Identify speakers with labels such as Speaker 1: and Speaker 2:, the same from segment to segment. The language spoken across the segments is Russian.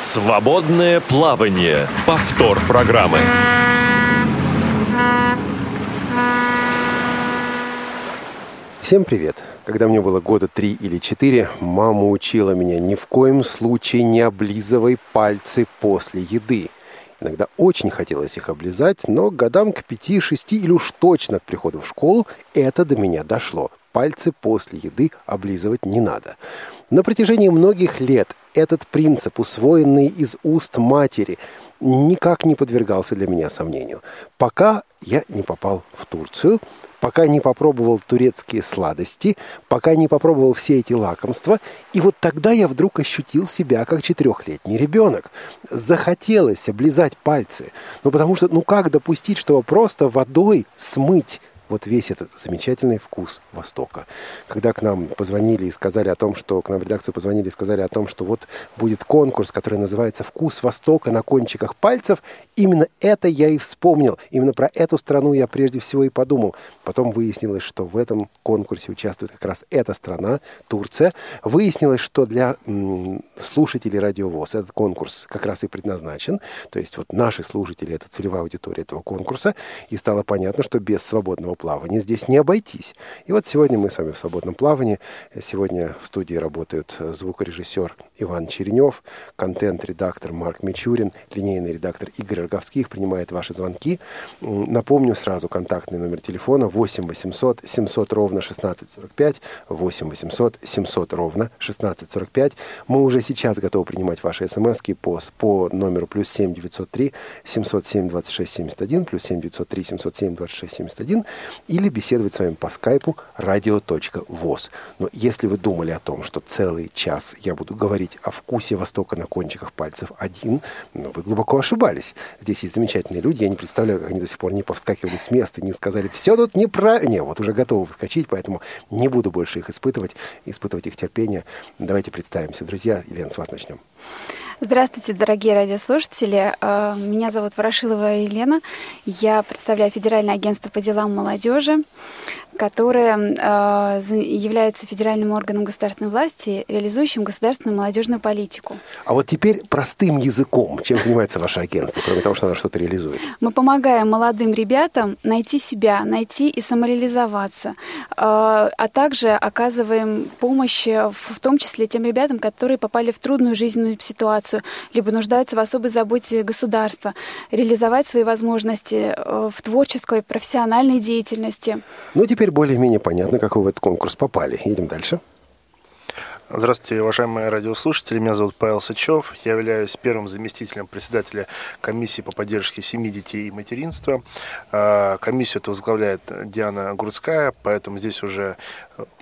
Speaker 1: Свободное плавание. Повтор программы.
Speaker 2: Всем привет! Когда мне было года три или четыре, мама учила меня ни в коем случае не облизывай пальцы после еды. Иногда очень хотелось их облизать, но годам к пяти-шести или уж точно к приходу в школу это до меня дошло. Пальцы после еды облизывать не надо. На протяжении многих лет этот принцип, усвоенный из уст матери, никак не подвергался для меня сомнению. Пока я не попал в Турцию – пока не попробовал турецкие сладости, пока не попробовал все эти лакомства. И вот тогда я вдруг ощутил себя как четырехлетний ребенок. Захотелось облизать пальцы. Ну потому что, ну как допустить, чтобы просто водой смыть вот весь этот замечательный вкус Востока. Когда к нам позвонили и сказали о том, что к нам в редакцию позвонили и сказали о том, что вот будет конкурс, который называется «Вкус Востока на кончиках пальцев», именно это я и вспомнил. Именно про эту страну я прежде всего и подумал. Потом выяснилось, что в этом конкурсе участвует как раз эта страна, Турция. Выяснилось, что для м, слушателей радиовоз этот конкурс как раз и предназначен. То есть вот наши слушатели — это целевая аудитория этого конкурса. И стало понятно, что без свободного плавания здесь не обойтись. И вот сегодня мы с вами в свободном плавании. Сегодня в студии работают звукорежиссер Иван Черенев, контент-редактор Марк Мичурин, линейный редактор Игорь Роговских принимает ваши звонки. Напомню сразу контактный номер телефона 8 800 700 ровно 1645, 8 800 700 ровно 1645. Мы уже сейчас готовы принимать ваши смс по, по номеру плюс 7 903 707 26 71, плюс 7 903 707 26 71 или беседовать с вами по скайпу radio.voz. Но если вы думали о том, что целый час я буду говорить о вкусе Востока на кончиках пальцев один, ну, вы глубоко ошибались. Здесь есть замечательные люди, я не представляю, как они до сих пор не повскакивали с места, не сказали, все тут неправильно. Не, вот уже готовы вскочить, поэтому не буду больше их испытывать, испытывать их терпение. Давайте представимся. Друзья, Елена, с вас начнем.
Speaker 3: Здравствуйте, дорогие радиослушатели. Э, меня зовут Ворошилова Елена. Я представляю Федеральное агентство по делам молодежи которая э, является федеральным органом государственной власти, реализующим государственную молодежную политику.
Speaker 2: А вот теперь простым языком, чем занимается ваше агентство, кроме того, что оно что-то реализует?
Speaker 3: Мы помогаем молодым ребятам найти себя, найти и самореализоваться, э, а также оказываем помощь в том числе тем ребятам, которые попали в трудную жизненную ситуацию, либо нуждаются в особой заботе государства, реализовать свои возможности э, в творческой, профессиональной деятельности.
Speaker 2: Ну, теперь теперь более-менее понятно, как вы в этот конкурс попали. Едем дальше.
Speaker 4: Здравствуйте, уважаемые радиослушатели. Меня зовут Павел Сычев. Я являюсь первым заместителем председателя комиссии по поддержке семьи, детей и материнства. А, комиссию это возглавляет Диана Грудская, поэтому здесь уже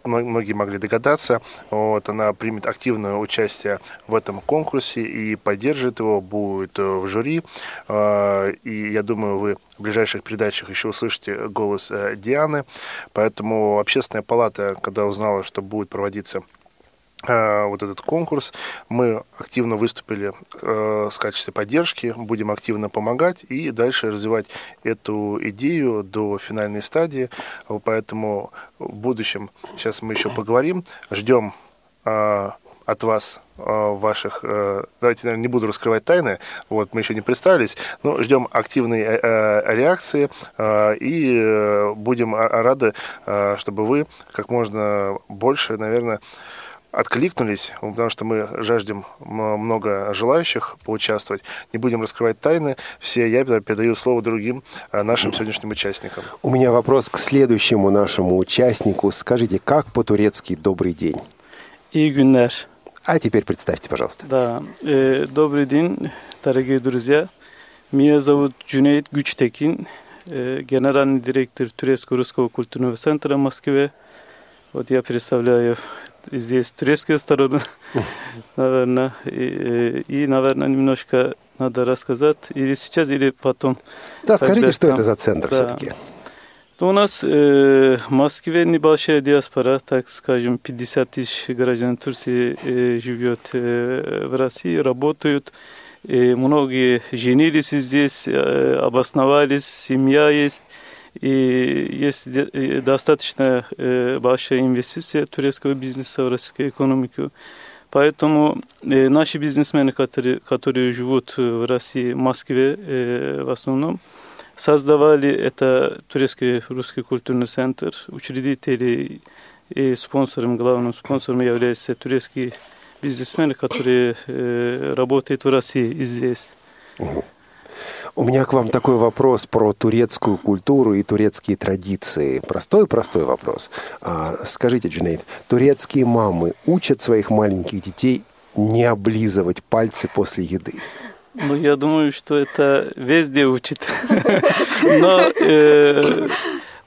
Speaker 4: многие могли догадаться. Вот, она примет активное участие в этом конкурсе и поддержит его, будет в жюри. А, и я думаю, вы в ближайших передачах еще услышите голос э, Дианы. Поэтому общественная палата, когда узнала, что будет проводиться Э, вот этот конкурс. Мы активно выступили э, с качестве поддержки, будем активно помогать и дальше развивать эту идею до финальной стадии. Поэтому в будущем, сейчас мы еще поговорим, ждем э, от вас ваших, давайте, наверное, не буду раскрывать тайны, вот, мы еще не представились, но ждем активной реакции и будем рады, чтобы вы как можно больше, наверное, откликнулись, потому что мы жаждем много желающих поучаствовать. Не будем раскрывать тайны. Все я передаю слово другим а, нашим сегодняшним участникам.
Speaker 2: У меня вопрос к следующему нашему участнику. Скажите, как по-турецки «добрый день»?
Speaker 5: И günler.
Speaker 2: А теперь представьте, пожалуйста.
Speaker 5: Да. Э, добрый день, дорогие друзья. Меня зовут Cüneyt Güçtekin, э, генеральный директор Турецкого русского культурного центра в Москве. Вот я представляю здесь турецкую сторону, наверное. И, и, наверное, немножко надо рассказать или сейчас, или потом.
Speaker 2: Да, скажите, что это за центр да. все-таки?
Speaker 5: У нас э, в Москве небольшая диаспора, так скажем, 50 тысяч граждан Турции э, живет э, в России, работают. И многие женились здесь, э, обосновались, семья есть. И есть достаточно большая инвестиция турецкого бизнеса в российскую экономику. Поэтому э, наши бизнесмены, которые, которые живут в России, в Москве э, в основном, создавали это турецкий русский культурный центр. Учредители и спонсором, главным спонсором являются турецкие бизнесмены, которые э, работают в России и здесь.
Speaker 2: У меня к вам такой вопрос про турецкую культуру и турецкие традиции. Простой-простой вопрос. А, скажите, Джунейд, турецкие мамы учат своих маленьких детей не облизывать пальцы после еды?
Speaker 5: Ну, я думаю, что это везде учит. Но э,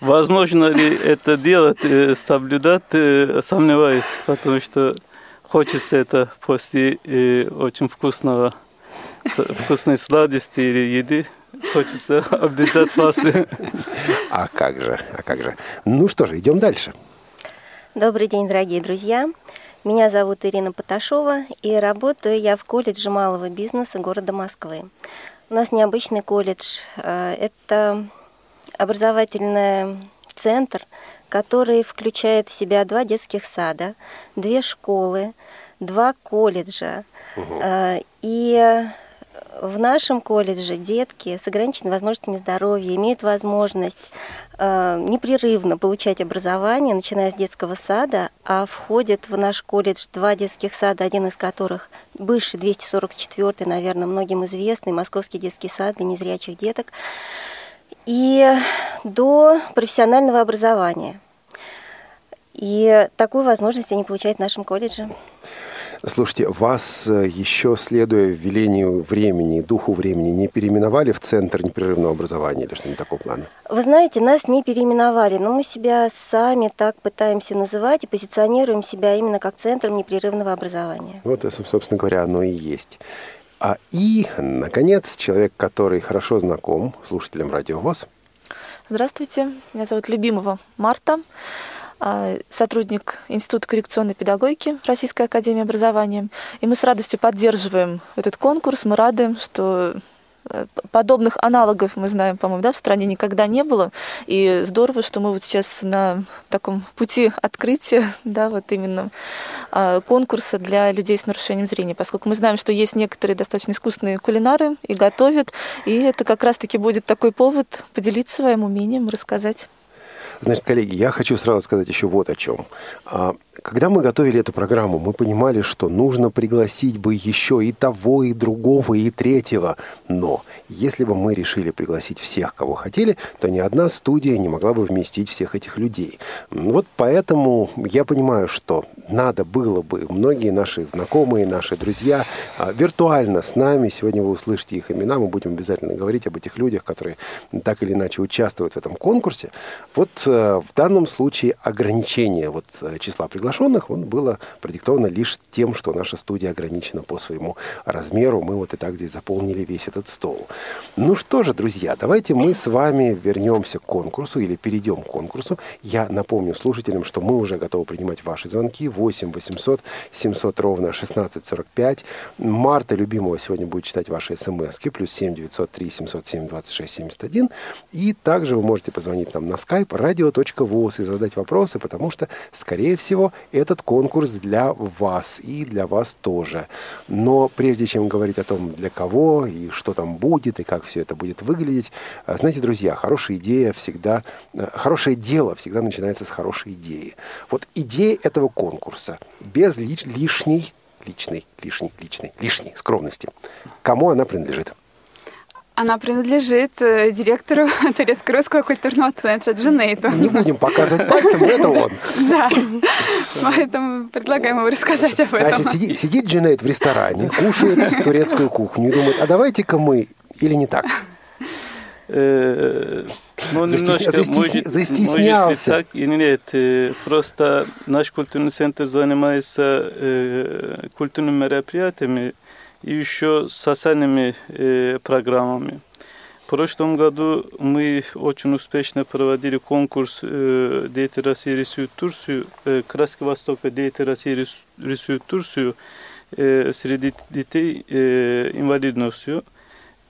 Speaker 5: возможно ли это делать, э, соблюдать, э, сомневаюсь, потому что хочется это после очень вкусного вкусной сладости или еды. Хочется облизать пасы.
Speaker 2: А как же, а как же. Ну что же, идем дальше.
Speaker 6: Добрый день, дорогие друзья. Меня зовут Ирина Поташова, и работаю я в колледже малого бизнеса города Москвы. У нас необычный колледж. Э, это образовательный центр, который включает в себя два детских сада, две школы, два колледжа. Угу. И в нашем колледже детки с ограниченными возможностями здоровья имеют возможность э, непрерывно получать образование, начиная с детского сада, а входит в наш колледж два детских сада, один из которых бывший 244, наверное, многим известный, Московский детский сад для незрячих деток, и до профессионального образования. И такую возможность они получают в нашем колледже.
Speaker 2: Слушайте, вас э, еще следуя велению времени, духу времени, не переименовали в Центр непрерывного образования или что-нибудь такого плана?
Speaker 6: Вы знаете, нас не переименовали, но мы себя сами так пытаемся называть и позиционируем себя именно как Центром непрерывного образования.
Speaker 2: Вот, собственно говоря, оно и есть. А и, наконец, человек, который хорошо знаком слушателям Радио ВОЗ.
Speaker 7: Здравствуйте, меня зовут Любимова Марта. А, сотрудник Института коррекционной педагогики Российской академии образования. И мы с радостью поддерживаем этот конкурс. Мы рады, что э, подобных аналогов мы знаем, по-моему, да, в стране никогда не было. И здорово, что мы вот сейчас на таком пути открытия, да, вот именно а, конкурса для людей с нарушением зрения, поскольку мы знаем, что есть некоторые достаточно искусственные кулинары и готовят, и это как раз-таки будет такой повод поделиться своим умением, рассказать.
Speaker 2: Значит, коллеги, я хочу сразу сказать еще вот о чем. Когда мы готовили эту программу, мы понимали, что нужно пригласить бы еще и того, и другого, и третьего. Но если бы мы решили пригласить всех, кого хотели, то ни одна студия не могла бы вместить всех этих людей. Вот поэтому я понимаю, что надо было бы, многие наши знакомые, наши друзья а, виртуально с нами, сегодня вы услышите их имена, мы будем обязательно говорить об этих людях, которые так или иначе участвуют в этом конкурсе. Вот э, в данном случае ограничение вот э, числа приглашенных он было продиктовано лишь тем, что наша студия ограничена по своему размеру. Мы вот и так здесь заполнили весь этот стол. Ну что же, друзья, давайте мы с вами вернемся к конкурсу или перейдем к конкурсу. Я напомню слушателям, что мы уже готовы принимать ваши звонки 8 800 700 ровно 1645. Марта Любимого сегодня будет читать ваши смс плюс 7 903 707 26 71. И также вы можете позвонить нам на skype radio.voz и задать вопросы, потому что, скорее всего, этот конкурс для вас и для вас тоже. Но прежде чем говорить о том, для кого и что там будет, и как все это будет выглядеть, а, знаете, друзья, хорошая идея всегда, э, хорошее дело всегда начинается с хорошей идеи. Вот идея этого конкурса без лишней, личной, лишней, личной, лишней скромности. Кому она принадлежит?
Speaker 3: Она принадлежит э, директору Турецко-Русского культурного центра Джанейту.
Speaker 2: Не будем показывать пальцем, это он.
Speaker 3: Да, поэтому предлагаем ему рассказать об этом.
Speaker 2: Значит, сидит, сидит Джанейт в ресторане, кушает турецкую кухню и думает, а давайте-ка мы, или не так?
Speaker 5: Э, ну, немножко, может,
Speaker 2: застеснялся.
Speaker 5: Может так, или нет. Э, просто наш культурный центр занимается культурными мероприятиями и еще социальными программами. В прошлом году мы очень успешно проводили конкурс «Дети России рисуют Турцию», «Краски Востока. Дети России рисуют Турцию» среди детей инвалидностью.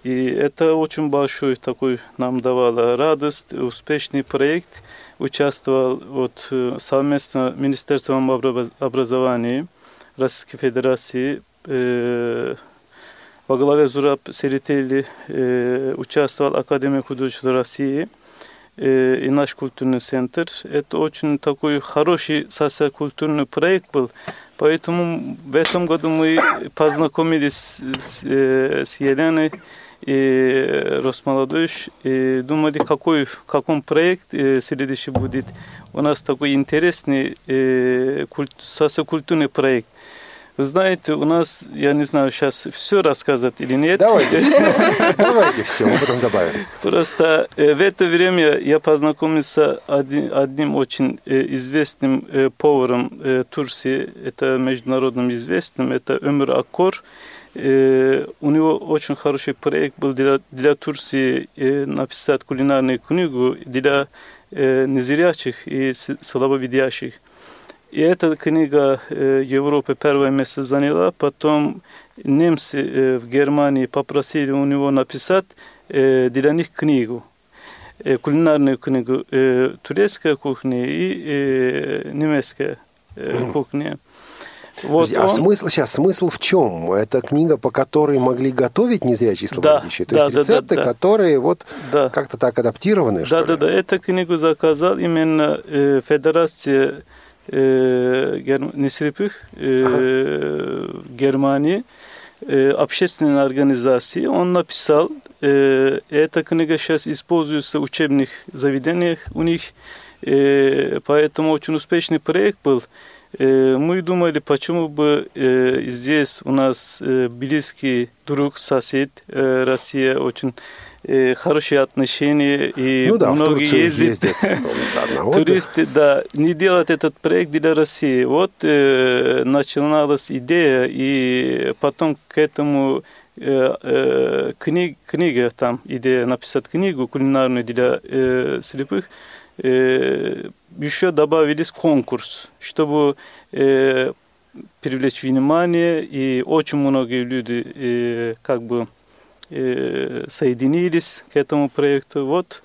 Speaker 5: И это очень большой такой нам давало радость, успешный проект. Участвовал вот, совместно Министерством образования, Российской Федерации э, во главе Зураб Серетели э, участвовал Академия художеств России э, и наш культурный центр. Это очень такой хороший социокультурный проект был. Поэтому в этом году мы познакомились с, э, с Еленой и Росмолодежь и думали, какой, в каком проект э, следующий будет. У нас такой интересный э, культ, социокультурный проект. Вы знаете, у нас, я не знаю, сейчас все рассказать или нет.
Speaker 2: Давайте все, давайте все, мы потом добавим.
Speaker 5: Просто э, в это время я познакомился одним, одним очень э, известным э, поваром Турции, это международным известным, это Ömür Akkor. Э, у него очень хороший проект был для, для Турции э, написать кулинарную книгу для э, незрячих и слабовидящих. И эта книга э, Европы первое место заняла, потом немцы э, в Германии попросили у него написать э, для них книгу, э, кулинарную книгу, э, турецкая кухня и э, немецкая э, кухня.
Speaker 2: Вот а он... смысл сейчас смысл в чем? Это книга, по которой могли готовить незрячие слабовидящие? Да, То да, есть да, рецепты, да, да. которые вот да. как-то так адаптированы,
Speaker 5: да,
Speaker 2: что
Speaker 5: да,
Speaker 2: ли?
Speaker 5: Да, эту книгу заказал именно э, Федерация ага. Германии, общественной организации. Он написал, эта книга сейчас используется в учебных заведениях у них, поэтому очень успешный проект был. Мы думали, почему бы здесь у нас близкий друг, сосед, Россия очень хорошие отношения и
Speaker 2: ну да,
Speaker 5: многие
Speaker 2: ездят, ездят
Speaker 5: туристы, да, не делать этот проект для России. Вот э, начиналась идея, и потом к этому э, э, книг, книга, там идея написать книгу кулинарную для э, слепых, э, еще добавились конкурс, чтобы э, привлечь внимание, и очень многие люди э, как бы э, соединились к этому проекту. Вот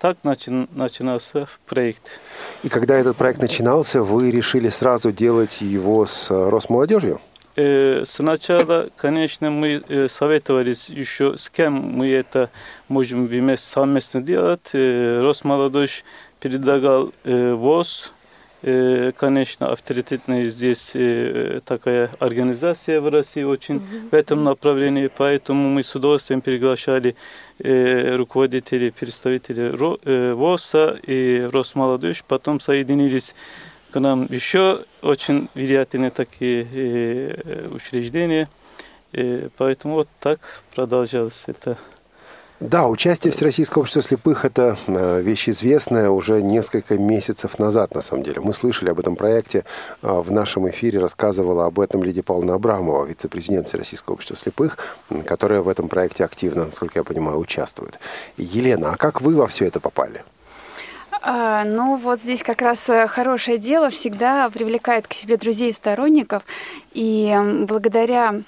Speaker 5: так начи, начинался проект.
Speaker 2: И когда этот проект начинался, вы решили сразу делать его с Росмолодежью?
Speaker 5: Э, сначала, конечно, мы э, советовались еще с кем мы это можем вместе совместно делать. Э, Росмолодежь предлагал э, ВОЗ, э, конечно, авторитетная здесь э, такая организация в России очень в этом направлении, поэтому мы с удовольствием приглашали э, руководителей, представителей э, ВОЗа и Росмолодежь, потом соединились к нам еще очень влиятельные такие э, учреждения, э, поэтому вот так продолжалось это
Speaker 2: да, участие Всероссийского общества слепых – это э, вещь известная уже несколько месяцев назад, на самом деле. Мы слышали об этом проекте. Э, в нашем эфире рассказывала об этом Лидия Павловна Абрамова, вице-президент Всероссийского общества слепых, которая в этом проекте активно, насколько я понимаю, участвует. Елена, а как вы во все это попали?
Speaker 3: А, ну, вот здесь как раз э, хорошее дело всегда привлекает к себе друзей и сторонников. И благодаря а,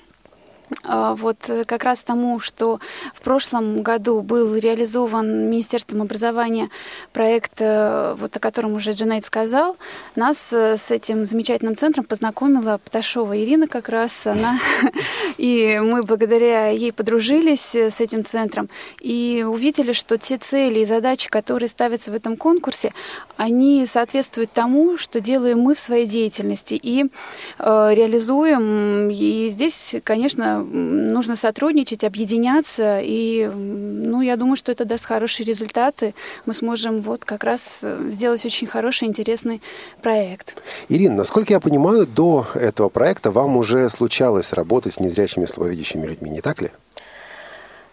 Speaker 3: вот э, как раз тому, что в прошлом году был реализован Министерством образования проект, э, вот о котором уже Джанейд сказал, нас э, с этим замечательным центром познакомила Пташова Ирина как раз, она, и мы благодаря ей подружились с этим центром и увидели, что те цели и задачи, которые ставятся в этом конкурсе, они соответствуют тому, что делаем мы в своей деятельности. И э, реализуем. И здесь, конечно, нужно сотрудничать, объединяться, и, ну, я думаю, что это даст хорошие результаты. Мы сможем вот как раз э, сделать очень хороший, интересный проект.
Speaker 2: Ирина, насколько я понимаю, до этого проекта вам уже случалось работать с незрячими слабовидящими людьми, не так ли?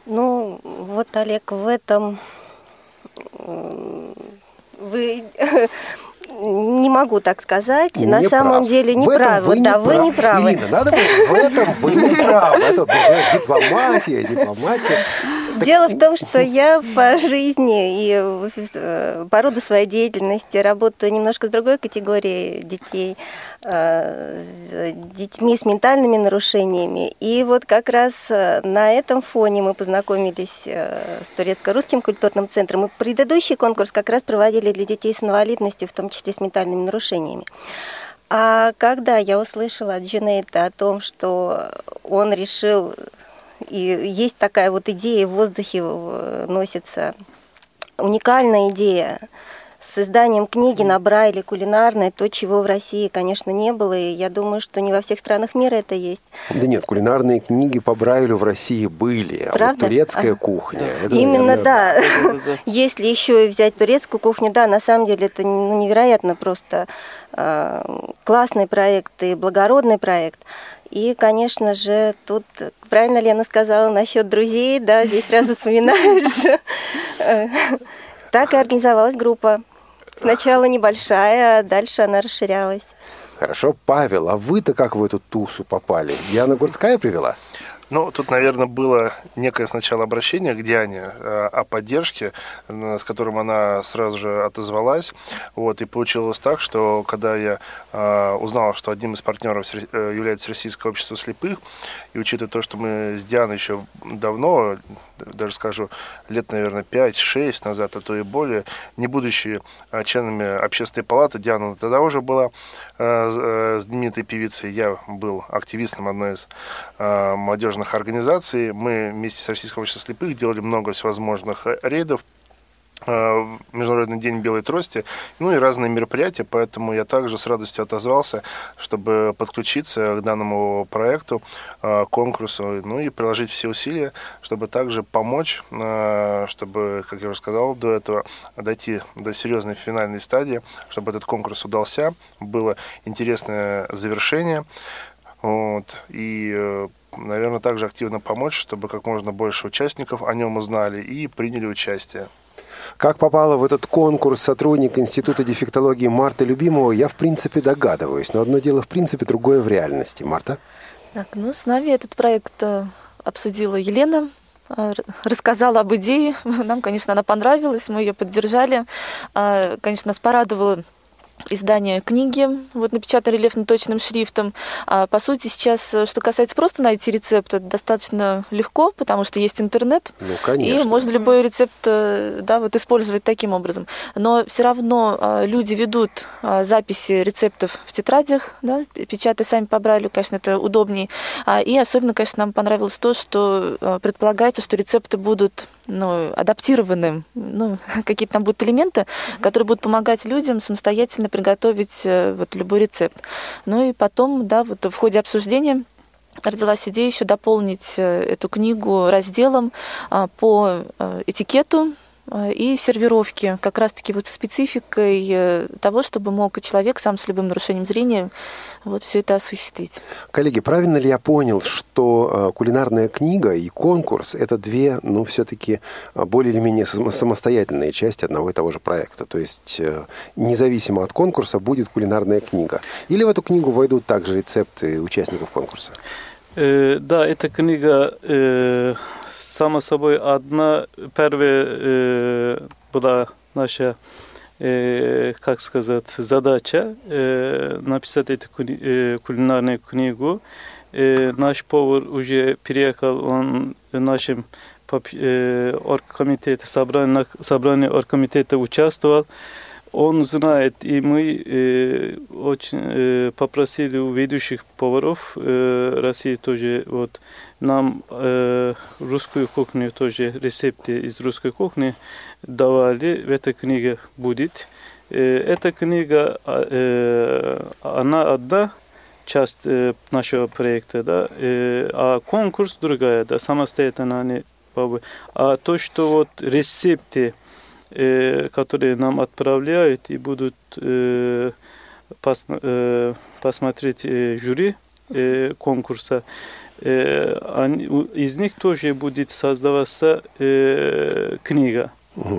Speaker 6: Ну, вот, Олег, в этом вы не могу так сказать. Не На прав. самом деле не правы. Вы да, не вы не правы.
Speaker 2: Ирина, надо было в этом вы не правы. Это дипломатия, дипломатия.
Speaker 6: Дело в том, что я по жизни и э, по роду своей деятельности работаю немножко с другой категорией детей, э, с детьми с ментальными нарушениями. И вот как раз э, на этом фоне мы познакомились с турецко-русским культурным центром. И предыдущий конкурс как раз проводили для детей с инвалидностью, в том числе с ментальными нарушениями. А когда я услышала от Джунейта о том, что он решил, и есть такая вот идея в воздухе носится, уникальная идея с изданием книги на Брайле кулинарной, то, чего в России, конечно, не было, и я думаю, что не во всех странах мира это есть.
Speaker 2: Да нет, кулинарные книги по Брайлю в России были, Правда? а вот турецкая а, кухня...
Speaker 6: Да. Это, Именно, наверное, да. Если еще и взять турецкую кухню, да, на самом деле это ну, невероятно просто э, классный проект и благородный проект. И, конечно же, тут правильно Лена сказала насчет друзей, да, здесь сразу вспоминаешь. Так и организовалась группа. Сначала небольшая, а дальше она расширялась.
Speaker 2: Хорошо, Павел, а вы-то как в эту тусу попали? Диана Гурцкая привела?
Speaker 4: Ну, тут, наверное, было некое сначала обращение к Диане э, о поддержке, с которым она сразу же отозвалась. Вот, и получилось так, что когда я э, узнал, что одним из партнеров э, является Российское общество слепых, и учитывая то, что мы с Дианой еще давно, даже скажу, лет, наверное, 5-6 назад, а то и более, не будучи членами общественной палаты, Диана тогда уже была знаменитой певицей, я был активистом одной из молодежных международных организаций. Мы вместе с Российским обществом слепых делали много всевозможных э, рейдов, э, Международный день белой трости, ну и разные мероприятия, поэтому я также с радостью отозвался, чтобы подключиться к данному проекту, э, конкурсу, ну и приложить все усилия, чтобы также помочь, чтобы, как я уже сказал до этого, дойти до серьезной финальной стадии, чтобы этот конкурс удался, было интересное завершение, вот, и наверное, также активно помочь, чтобы как можно больше участников о нем узнали и приняли участие.
Speaker 2: Как попала в этот конкурс сотрудник Института дефектологии Марта Любимова, я в принципе догадываюсь. Но одно дело в принципе, другое в реальности. Марта?
Speaker 7: Так, ну, с нами этот проект э, обсудила Елена, э, рассказала об идее. Нам, конечно, она понравилась, мы ее поддержали. А, конечно, нас порадовало издание книги, вот напечатан рельефно-точным шрифтом. А, по сути, сейчас, э, что касается просто найти рецепт, это достаточно легко, потому что есть интернет.
Speaker 2: Ну, конечно.
Speaker 7: И можно любой рецепт э, да, вот использовать таким образом. Но все равно а, люди ведут а, записи рецептов в тетрадях, да, печатая сами по Брайлю, конечно, это удобнее. А, и особенно, конечно, нам понравилось то, что предполагается, что рецепты будут ну, адаптированы, ну, какие-то там будут элементы, которые будут помогать людям самостоятельно приготовить э, вот любой рецепт. Ну и потом, да, вот в ходе обсуждения родилась идея еще дополнить э, эту книгу разделом а, по э, этикету и сервировки, как раз-таки вот спецификой того, чтобы мог человек сам с любым нарушением зрения вот все это осуществить.
Speaker 2: Коллеги, правильно ли я понял, что э, кулинарная книга и конкурс – это две, ну, все-таки э, более или менее самостоятельные части одного и того же проекта? То есть э, независимо от конкурса будет кулинарная книга? Или в эту книгу войдут также рецепты участников конкурса?
Speaker 5: Э, да, эта книга э, само собой одна. Первая э, была наша э, как сказать, задача э, написать эту э, кулинарную книгу. Э, наш повар уже приехал, он в нашем э, оргкомитете, собрание, собрание оргкомитета участвовал. Он знает, и мы э, очень э, попросили у ведущих поваров э, России тоже вот нам э, русскую кухню тоже рецепты из русской кухни давали. В этой книге будет. Э, эта книга, э, она одна часть э, нашего проекта, да, э, а конкурс другая, да, самостоятельно они а то, что вот рецепты э, которые нам отправляют и будут э, пос, э, посмотреть э, жюри э, конкурса, из них тоже будет создаваться э, книга.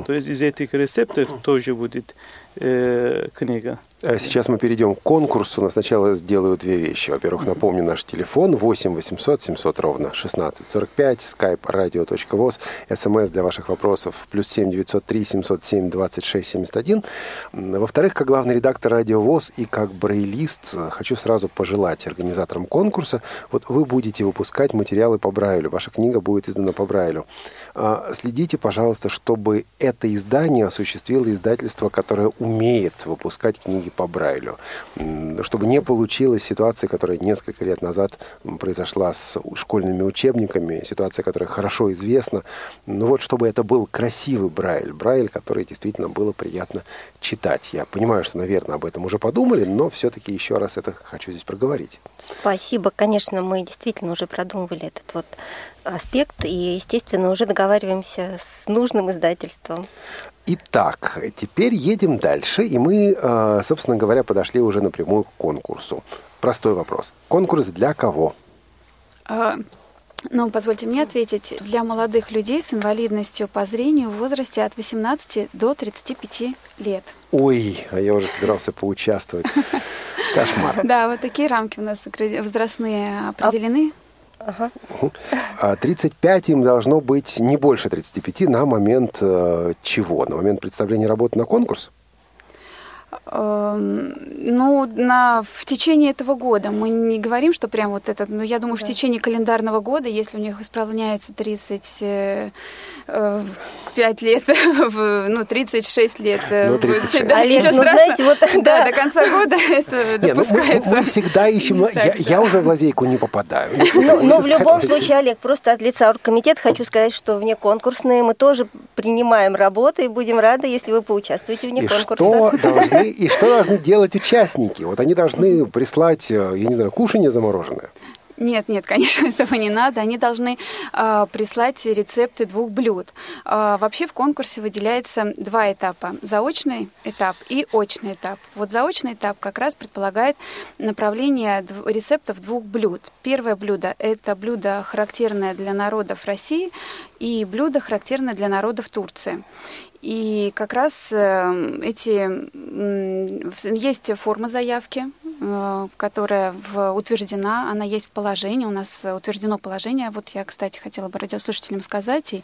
Speaker 5: То есть из этих рецептов тоже будет э, книга.
Speaker 2: А сейчас мы перейдем к конкурсу, но сначала сделаю две вещи. Во-первых, напомню наш телефон 8 800 700 ровно 1645, skype radio.voz, смс для ваших вопросов плюс 7 903 707 26 71. Во-вторых, как главный редактор Радио ВОЗ и как брейлист хочу сразу пожелать организаторам конкурса, вот вы будете выпускать материалы по Брайлю, ваша книга будет издана по Брайлю. А, следите, пожалуйста, чтобы это издание осуществило издательство, которое умеет выпускать книги по Брайлю. Чтобы не получилась ситуация, которая несколько лет назад произошла с школьными учебниками, ситуация, которая хорошо известна. Но вот чтобы это был красивый Брайль, Брайль, который действительно было приятно читать. Я понимаю, что, наверное, об этом уже подумали, но все-таки еще раз это хочу здесь проговорить.
Speaker 6: Спасибо. Конечно, мы действительно уже продумывали этот вот аспект и, естественно, уже договариваемся с нужным издательством.
Speaker 2: Итак, теперь едем дальше, и мы, э, собственно говоря, подошли уже напрямую к конкурсу. Простой вопрос. Конкурс для кого?
Speaker 3: А, ну, позвольте мне ответить. Для молодых людей с инвалидностью по зрению в возрасте от 18 до 35 лет.
Speaker 2: Ой, а я уже собирался поучаствовать. Кошмар.
Speaker 3: Да, вот такие рамки у нас возрастные определены.
Speaker 2: Ага. 35 им должно быть не больше 35 на момент э, чего? На момент представления работы на конкурс?
Speaker 3: Эм, ну, на, в течение этого года. Мы не говорим, что прям вот это, но я думаю, да. в течение календарного года, если у них исполняется 30 5 э, лет, ну, 36 лет.
Speaker 2: Э, ну, 36.
Speaker 6: Да, Олег, ну, знаете, вот,
Speaker 3: да, да, до конца года это Не, допускается.
Speaker 2: Ну, мы, мы всегда ищем... Я, я уже в лазейку не попадаю.
Speaker 6: Ну, но в любом случае, Олег, просто от лица оргкомитета хочу сказать, что вне конкурсные мы тоже принимаем работы и будем рады, если вы поучаствуете вне конкурса.
Speaker 2: Что должны, и что должны делать участники? Вот они должны прислать, э, я не знаю, кушанье замороженное.
Speaker 3: Нет, нет, конечно, этого не надо. Они должны э, прислать рецепты двух блюд. Э, вообще в конкурсе выделяется два этапа. Заочный этап и очный этап. Вот заочный этап как раз предполагает направление рецептов двух блюд. Первое блюдо – это блюдо, характерное для народов России, и блюдо, характерное для народов Турции. И как раз э, эти есть форма заявки, э, которая утверждена, она есть в положении, у нас утверждено положение. Вот я, кстати, хотела бы радиослушателям сказать, и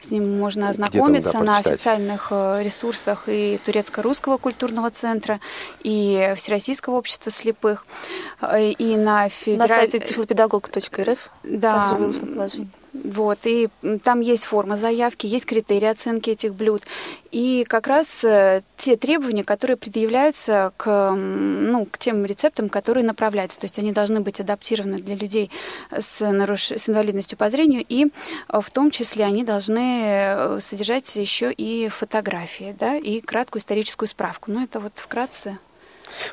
Speaker 3: с ним можно ознакомиться
Speaker 2: там,
Speaker 3: да, на официальных э, ресурсах и Турецко-Русского культурного центра, и Всероссийского общества слепых, и на,
Speaker 7: федераль... на сайте тифлопедагог.рф
Speaker 3: да, также выложено положение. Вот, и там есть форма заявки, есть критерии оценки этих блюд. И как раз э, те требования, которые предъявляются к, ну, к тем рецептам, которые направляются. То есть они должны быть адаптированы для людей с, наруш... с инвалидностью по зрению, и э, в том числе они должны э, содержать еще и фотографии, да, и краткую историческую справку. Ну, это вот вкратце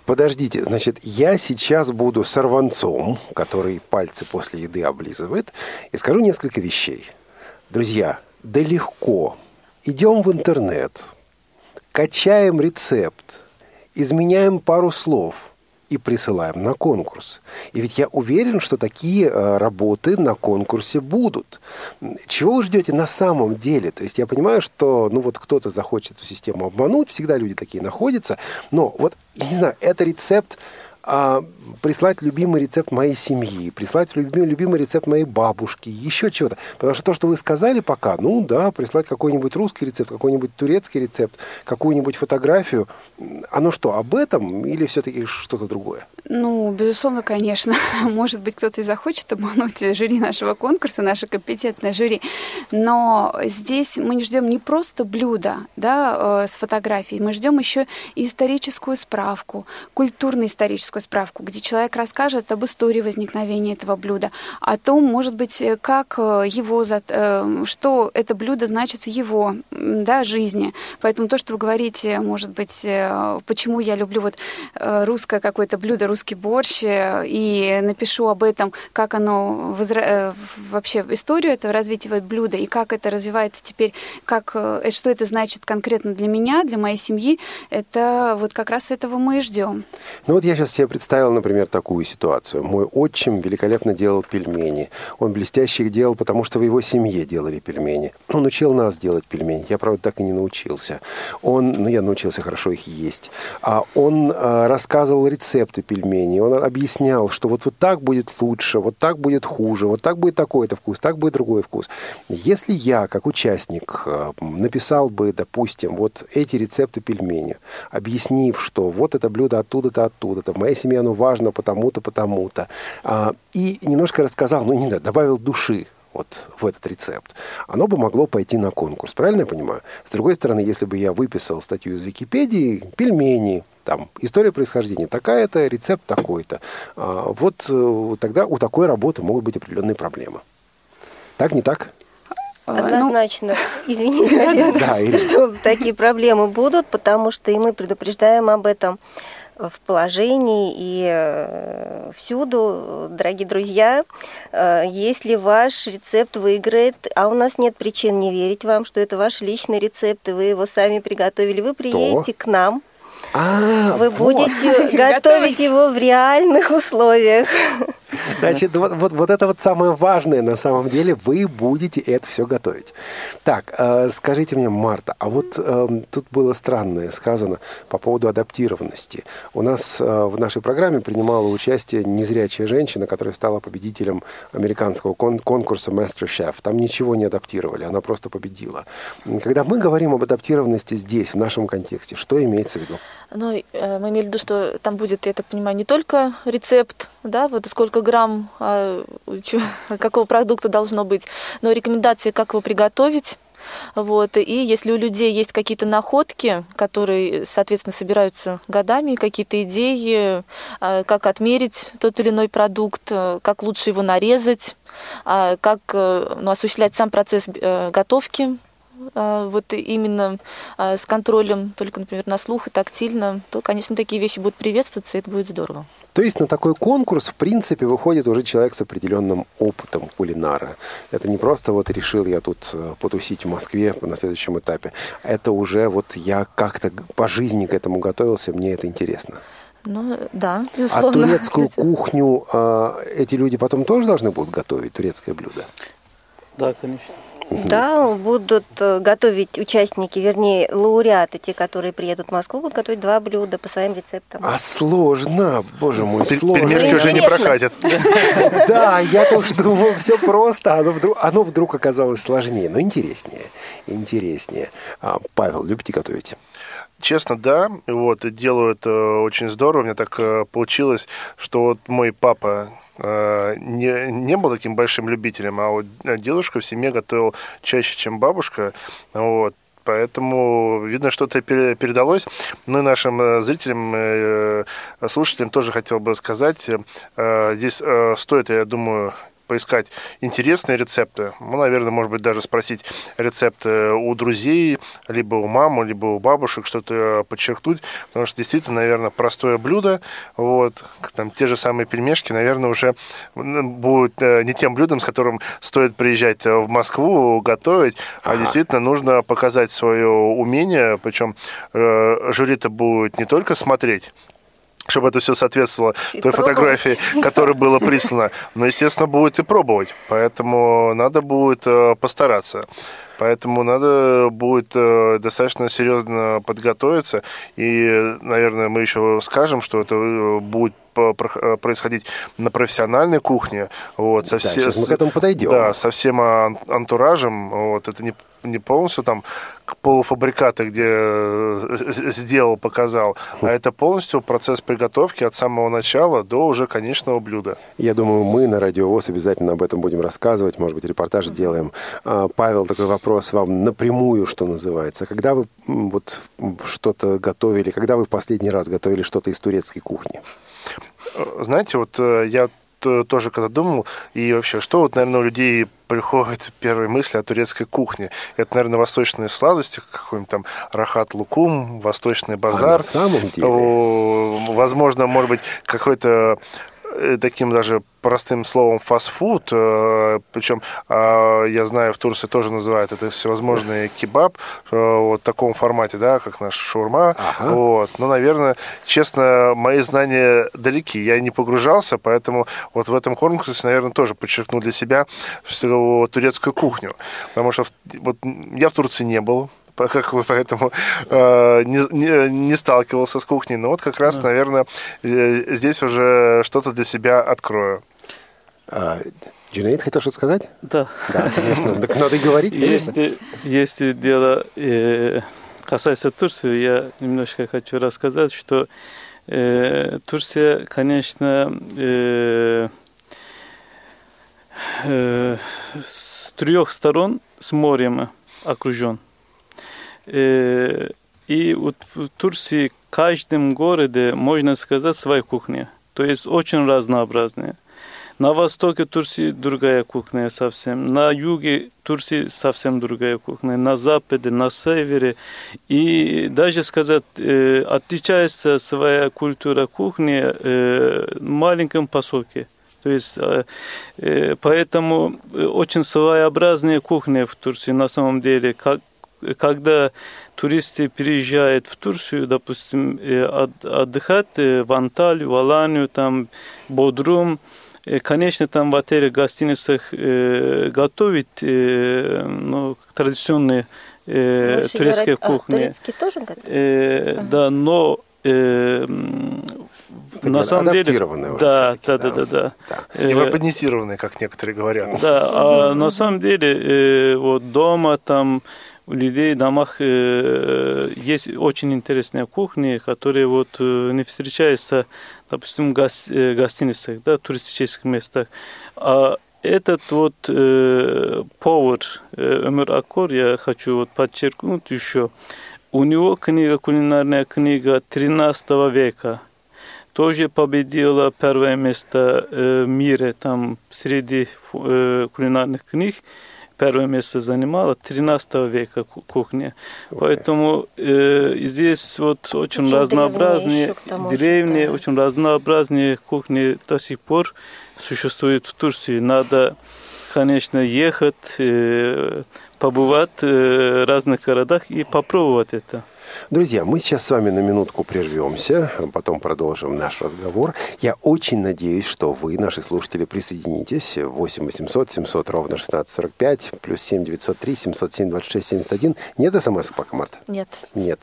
Speaker 2: Подождите, значит, я сейчас буду сорванцом, который пальцы после еды облизывает, и скажу несколько вещей. Друзья, да легко. Идем в интернет, качаем рецепт, изменяем пару слов – и присылаем на конкурс. И ведь я уверен, что такие э, работы на конкурсе будут. Чего вы ждете на самом деле? То есть я понимаю, что ну вот кто-то захочет эту систему обмануть, всегда люди такие находятся, но вот, я не знаю, это рецепт а, прислать любимый рецепт моей семьи, прислать любимый, любимый рецепт моей бабушки, еще чего-то. Потому что то, что вы сказали пока, ну да, прислать какой-нибудь русский рецепт, какой-нибудь турецкий рецепт, какую-нибудь фотографию, оно что, об этом или все-таки что-то другое?
Speaker 3: Ну, безусловно, конечно. Может быть, кто-то и захочет обмануть жюри нашего конкурса, наше компетентное жюри. Но здесь мы не ждем не просто блюда да, э, с фотографией, мы ждем еще историческую справку, культурно-историческую справку, где человек расскажет об истории возникновения этого блюда, о том, может быть, как э, его, э, что это блюдо значит в его да, жизни. Поэтому то, что вы говорите, может быть, почему я люблю вот русское какое-то блюдо, русский борщ э, и напишу об этом, как оно возра... Э, вообще историю этого развития блюда и как это развивается теперь, как, э, что это значит конкретно для меня, для моей семьи, это вот как раз этого мы и ждем.
Speaker 2: Ну вот я сейчас себе представил, например, такую ситуацию. Мой отчим великолепно делал пельмени. Он блестяще их делал, потому что в его семье делали пельмени. Он учил нас делать пельмени. Я, правда, так и не научился. Он, ну, я научился хорошо их есть. А он а, рассказывал рецепты пельменей. Он объяснял, что вот, вот так будет лучше, вот так будет хуже, вот так будет такой-то вкус, так будет другой вкус. Если я, как участник, э, написал бы, допустим, вот эти рецепты пельменей, объяснив, что вот это блюдо оттуда-то, оттуда-то, моей семье оно важно потому-то, потому-то, а, и немножко рассказал, ну, не знаю, добавил души вот в этот рецепт, оно бы могло пойти на конкурс. Правильно я понимаю? С другой стороны, если бы я выписал статью из Википедии, пельмени, там, история происхождения такая-то, рецепт такой-то, а, вот э, тогда у такой работы могут быть определенные проблемы. Так, не так?
Speaker 6: А, ну, Однозначно, извините, да, что такие проблемы будут, потому что и мы предупреждаем об этом в положении и э, всюду, дорогие друзья, э, если ваш рецепт выиграет, а у нас нет причин не верить вам, что это ваш личный рецепт, и вы его сами приготовили, вы приедете к нам, а, вы вот. будете готовить его в реальных условиях.
Speaker 2: Значит, вот, вот, вот это вот самое важное на самом деле, вы будете это все готовить. Так, э, скажите мне, Марта, а вот э, тут было странное сказано по поводу адаптированности. У нас э, в нашей программе принимала участие незрячая женщина, которая стала победителем американского кон- конкурса Master Chef. Там ничего не адаптировали, она просто победила. Когда мы говорим об адаптированности здесь, в нашем контексте, что имеется в виду?
Speaker 7: Ну, э, мы имели в виду, что там будет, я так понимаю, не только рецепт, да, вот сколько грамм а, какого продукта должно быть, но рекомендации, как его приготовить. Вот. И если у людей есть какие-то находки, которые, соответственно, собираются годами, какие-то идеи, а, как отмерить тот или иной продукт, э, как лучше его нарезать, а, как э, ну, осуществлять сам процесс готовки а, вот именно а, с контролем только, например, на слух и тактильно, то, конечно, такие вещи будут приветствоваться, и это будет здорово.
Speaker 2: То есть на такой конкурс, в принципе, выходит уже человек с определенным опытом кулинара. Это не просто вот решил я тут э, потусить в Москве на следующем этапе. Это уже вот я как-то по жизни к этому готовился, мне это интересно.
Speaker 7: Ну, да,
Speaker 2: а безусловно. А турецкую кухню э, эти люди потом тоже должны будут готовить, турецкое блюдо?
Speaker 5: Да, конечно.
Speaker 6: Да, будут э, готовить участники, вернее, лауреаты, те, которые приедут в Москву, будут готовить два блюда по своим рецептам.
Speaker 2: А сложно, боже мой, сложно.
Speaker 4: Пельмешки уже не прокатят.
Speaker 2: Да, я тоже думал, все просто, оно вдруг, оно вдруг оказалось сложнее, но интереснее, интереснее. А, Павел, любите готовить?
Speaker 4: Честно, да. Вот, делаю это очень здорово. У меня так э, получилось, что вот мой папа не, не был таким большим любителем, а вот дедушка в семье готовил чаще, чем бабушка. Вот. Поэтому, видно, что-то передалось. Ну и нашим э, зрителям, слушателям тоже хотел бы сказать, здесь стоит, я думаю, поискать интересные рецепты. Ну, наверное, может быть, даже спросить рецепты у друзей, либо у мамы, либо у бабушек, что-то подчеркнуть, потому что действительно, наверное, простое блюдо, вот, там те же самые пельмешки, наверное, уже будут э, не тем блюдом, с которым стоит приезжать в Москву, готовить, а ага. а действительно нужно показать свое умение, причем э, жюри-то будет не только смотреть, чтобы это все соответствовало и той пробовать. фотографии, которая была прислана. Но, естественно, будет и пробовать. Поэтому надо будет э, постараться. Поэтому надо будет э, достаточно серьезно подготовиться. И, наверное, мы еще скажем, что это э, будет происходить на профессиональной кухне. Вот,
Speaker 2: со да, все, мы к этому подойдем.
Speaker 4: Да, со всем антуражем. Вот, это не не полностью там полуфабрикаты, где э, сделал, показал, а это полностью процесс приготовки от самого начала до уже конечного блюда.
Speaker 2: Я думаю, мы на Радио ВОЗ обязательно об этом будем рассказывать, может быть, репортаж сделаем. А, Павел, такой вопрос вам напрямую, что называется. Когда вы вот что-то готовили, когда вы в последний раз готовили что-то из турецкой кухни?
Speaker 4: Э, знаете, вот э, я тоже когда думал, и вообще, что вот, наверное, у людей приходят первые мысли о турецкой кухне. Это, наверное, восточные сладости, какой-нибудь там рахат лукум, восточный базар. А на
Speaker 2: самом деле?
Speaker 4: Возможно, может быть, какой-то Э, таким даже простым словом фастфуд, э, причем а, я знаю, в Турции тоже называют это всевозможные кебаб э, вот в таком формате, да, как наш шурма. Ага. Вот. Но, наверное, честно, мои знания далеки. Я не погружался, поэтому вот в этом конкурсе, наверное, тоже подчеркну для себя турецкую кухню. Потому что вот, я в Турции не был, как бы поэтому э, не, не, не сталкивался с кухней. Но вот как раз, да. наверное, э, здесь уже что-то для себя открою.
Speaker 2: А, Джинейд хотел что-то сказать?
Speaker 5: Да.
Speaker 2: Да, конечно. Так надо говорить,
Speaker 5: конечно. Если, если дело э, касается Турции, я немножко хочу рассказать, что э, Турция, конечно, э, э, с трех сторон с морем окружен. Э, и вот в Турции в каждом городе, можно сказать, своя кухня. То есть очень разнообразная. На востоке Турции другая кухня совсем, на юге Турции совсем другая кухня, на западе, на севере. И даже сказать, э, отличается своя культура кухни э, в маленьком поселке. То есть, э, э поэтому очень своеобразная кухня в Турции на самом деле. Как, когда туристы приезжают в Турцию, допустим, э, отдыхать э, в Анталию, в Аланию, там, Бодрум, Конечно, там в отеле, гостиницах э, готовят э, ну, традиционные э, турецкие
Speaker 6: европе...
Speaker 5: кухни. А,
Speaker 6: турецкие тоже готовят?
Speaker 5: Э, ага. Да, но э, на самом деле,
Speaker 4: да,
Speaker 5: да, да, да, да,
Speaker 4: да. Европанизированные, как некоторые говорят.
Speaker 5: Да, а на самом деле э, вот дома там у людей в домах э, есть очень интересные кухни, которые вот э, не встречаются, допустим, в гос, э, гостиницах, да, туристических местах. А этот вот э, повар э, Ömer Акор, я хочу вот подчеркнуть еще, у него книга, кулинарная книга 13 века, тоже победила первое место э, в мире там среди э, кулинарных книг первое место занимала 13 века кухня. Okay. Поэтому э, здесь вот очень, очень разнообразные, древние, да. очень разнообразные кухни до сих пор существуют в Турции. Надо, конечно, ехать, э, побывать э, в разных городах и попробовать это.
Speaker 2: Друзья, мы сейчас с вами на минутку прервемся, потом продолжим наш разговор. Я очень надеюсь, что вы, наши слушатели, присоединитесь. 8 800 700 ровно 1645, плюс 7 903 707 26 71. Нет смс пока, Марта?
Speaker 7: Нет.
Speaker 2: Нет.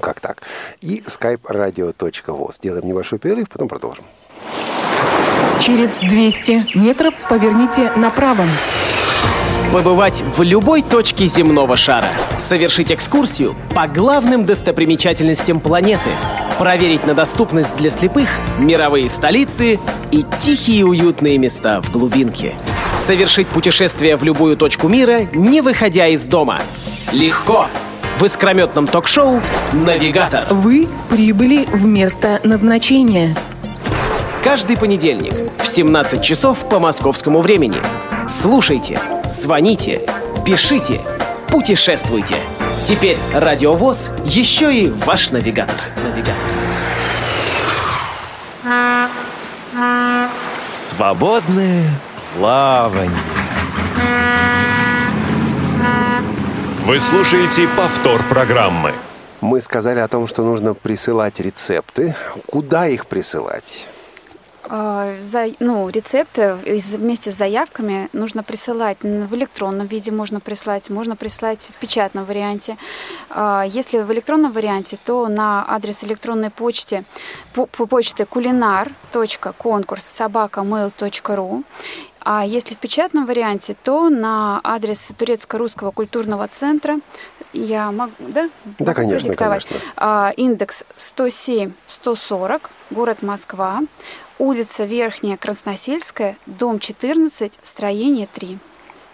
Speaker 2: Как так? И skype radio.voz. Сделаем небольшой перерыв, потом продолжим.
Speaker 8: Через 200 метров поверните направо.
Speaker 9: Побывать в любой точке земного шара. Совершить экскурсию по главным достопримечательностям планеты. Проверить на доступность для слепых мировые столицы и тихие уютные места в глубинке. Совершить путешествие в любую точку мира, не выходя из дома. Легко! В искрометном ток-шоу «Навигатор».
Speaker 8: Вы прибыли в место назначения.
Speaker 9: Каждый понедельник в 17 часов по московскому времени. Слушайте, звоните, пишите, путешествуйте. Теперь Радиовоз еще и ваш навигатор. Навигатор.
Speaker 1: Свободное плавание. Вы слушаете повтор программы.
Speaker 2: Мы сказали о том, что нужно присылать рецепты. Куда их присылать?
Speaker 3: А, за, ну, рецепты вместе с заявками нужно присылать в электронном виде, можно прислать, можно прислать в печатном варианте. А, если в электронном варианте, то на адрес электронной почты, по, по почты кулинар.конкурс собакамейл.ру а если в печатном варианте, то на адрес турецко-русского культурного центра я могу, да?
Speaker 2: Да, конечно, конечно.
Speaker 3: А, индекс 107-140, город Москва улица Верхняя Красносельская, дом 14, строение 3.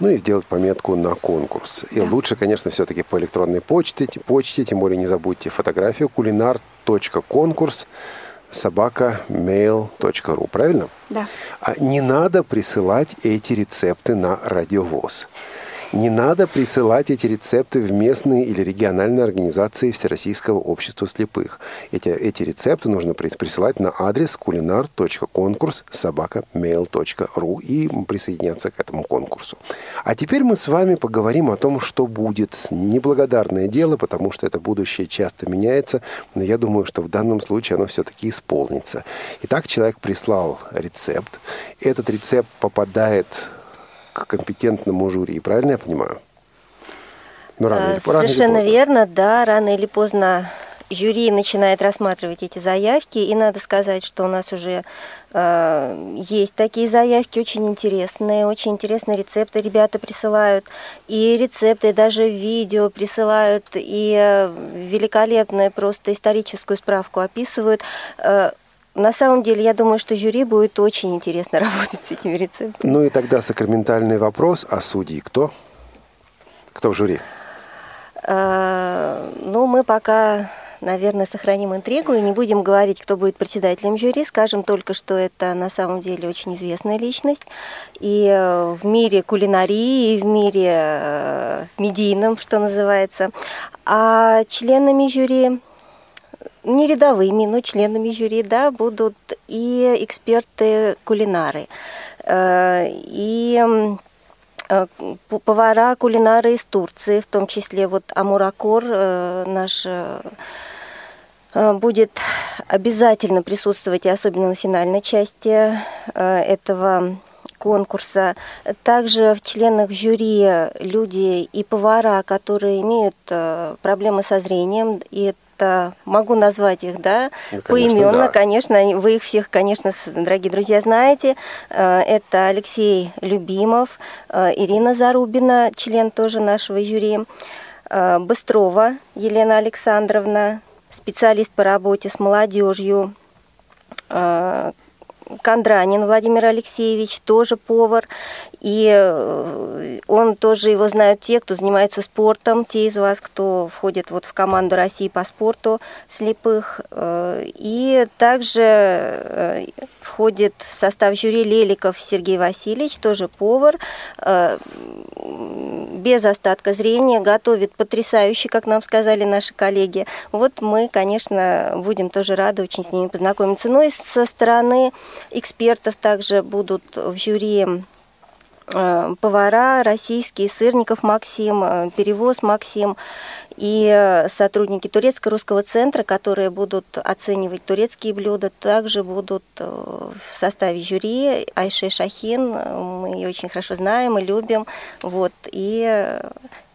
Speaker 2: Ну и сделать пометку на конкурс. И да. лучше, конечно, все-таки по электронной почте, почте, тем более не забудьте фотографию кулинар.конкурс собака mail.ru, правильно?
Speaker 3: Да.
Speaker 2: А не надо присылать эти рецепты на радиовоз. Не надо присылать эти рецепты в местные или региональные организации Всероссийского общества слепых. Эти, эти рецепты нужно присылать на адрес кулинар.конкурс собака.mail.ru и присоединяться к этому конкурсу. А теперь мы с вами поговорим о том, что будет. Неблагодарное дело, потому что это будущее часто меняется, но я думаю, что в данном случае оно все-таки исполнится. Итак, человек прислал рецепт. Этот рецепт попадает к компетентному жюри, правильно я понимаю?
Speaker 6: Ну, рано или, э, Совершенно рано или верно, да, рано или поздно жюри начинает рассматривать эти заявки, и надо сказать, что у нас уже э, есть такие заявки, очень интересные, очень интересные рецепты ребята присылают, и рецепты, и даже видео присылают, и э, великолепную просто историческую справку описывают. Э, на самом деле, я думаю, что жюри будет очень интересно работать с этими рецептами.
Speaker 2: Ну и тогда сакраментальный вопрос, а судьи кто? Кто в жюри?
Speaker 6: А, ну, мы пока, наверное, сохраним интригу и не будем говорить, кто будет председателем жюри. Скажем только, что это на самом деле очень известная личность. И э, в мире кулинарии, и в мире э, медийном, что называется. А членами жюри не рядовыми, но членами жюри, да, будут и эксперты-кулинары, э, и э, повара, кулинары из Турции, в том числе вот Амуракор, э, наш будет обязательно присутствовать, и особенно на финальной части этого конкурса. Также в членах жюри люди и повара, которые имеют проблемы со зрением, и это могу назвать их, да, ну, поименно, да. конечно, вы их всех, конечно, дорогие друзья, знаете. Э, это Алексей Любимов, э, Ирина Зарубина, член тоже нашего жюри, э, Быстрова Елена Александровна, специалист по работе с молодежью, Кондранин Владимир Алексеевич, тоже повар, и э, он тоже его знают те, кто занимается спортом, те из вас, кто входит вот в команду России по спорту слепых. Э, и также э, входит в состав жюри Леликов Сергей Васильевич, тоже повар, без остатка зрения, готовит потрясающе, как нам сказали наши коллеги. Вот мы, конечно, будем тоже рады очень с ними познакомиться. Ну и со стороны экспертов также будут в жюри повара российские, Сырников Максим, э, Перевоз Максим и э, сотрудники турецко-русского центра, которые будут оценивать турецкие блюда, также будут в составе жюри. Айше Шахин, мы ее очень хорошо знаем и любим. Вот. И,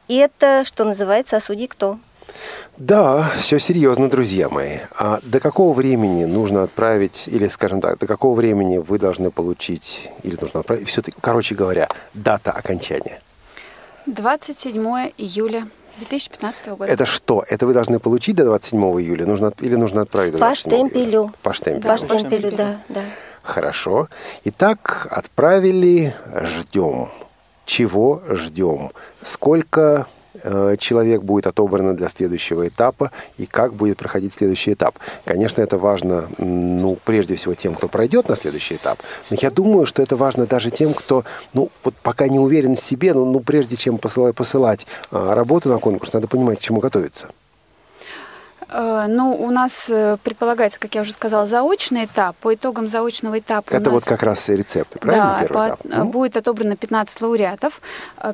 Speaker 6: и это, что называется, «Осуди кто».
Speaker 2: Да, все серьезно, друзья мои. А до какого времени нужно отправить, или, скажем так, до какого времени вы должны получить, или нужно отправить, все-таки, короче говоря, дата окончания?
Speaker 3: 27 июля 2015 года.
Speaker 2: Это что? Это вы должны получить до 27 июля? Нужно, или нужно отправить до
Speaker 6: По штемпелю.
Speaker 2: По штемпелю.
Speaker 6: По штемпелю, да, да.
Speaker 2: Хорошо. Итак, отправили, ждем. Чего ждем? Сколько человек будет отобран для следующего этапа и как будет проходить следующий этап. Конечно, это важно, ну, прежде всего тем, кто пройдет на следующий этап, но я думаю, что это важно даже тем, кто, ну, вот пока не уверен в себе, ну, ну прежде чем посылать, посылать работу на конкурс, надо понимать, к чему готовиться.
Speaker 3: Э, ну, у нас э, предполагается, как я уже сказала, заочный этап. По итогам заочного этапа...
Speaker 2: Это
Speaker 3: нас...
Speaker 2: вот как раз рецепты, правильно?
Speaker 3: Да, по... этап? будет отобрано 15 лауреатов,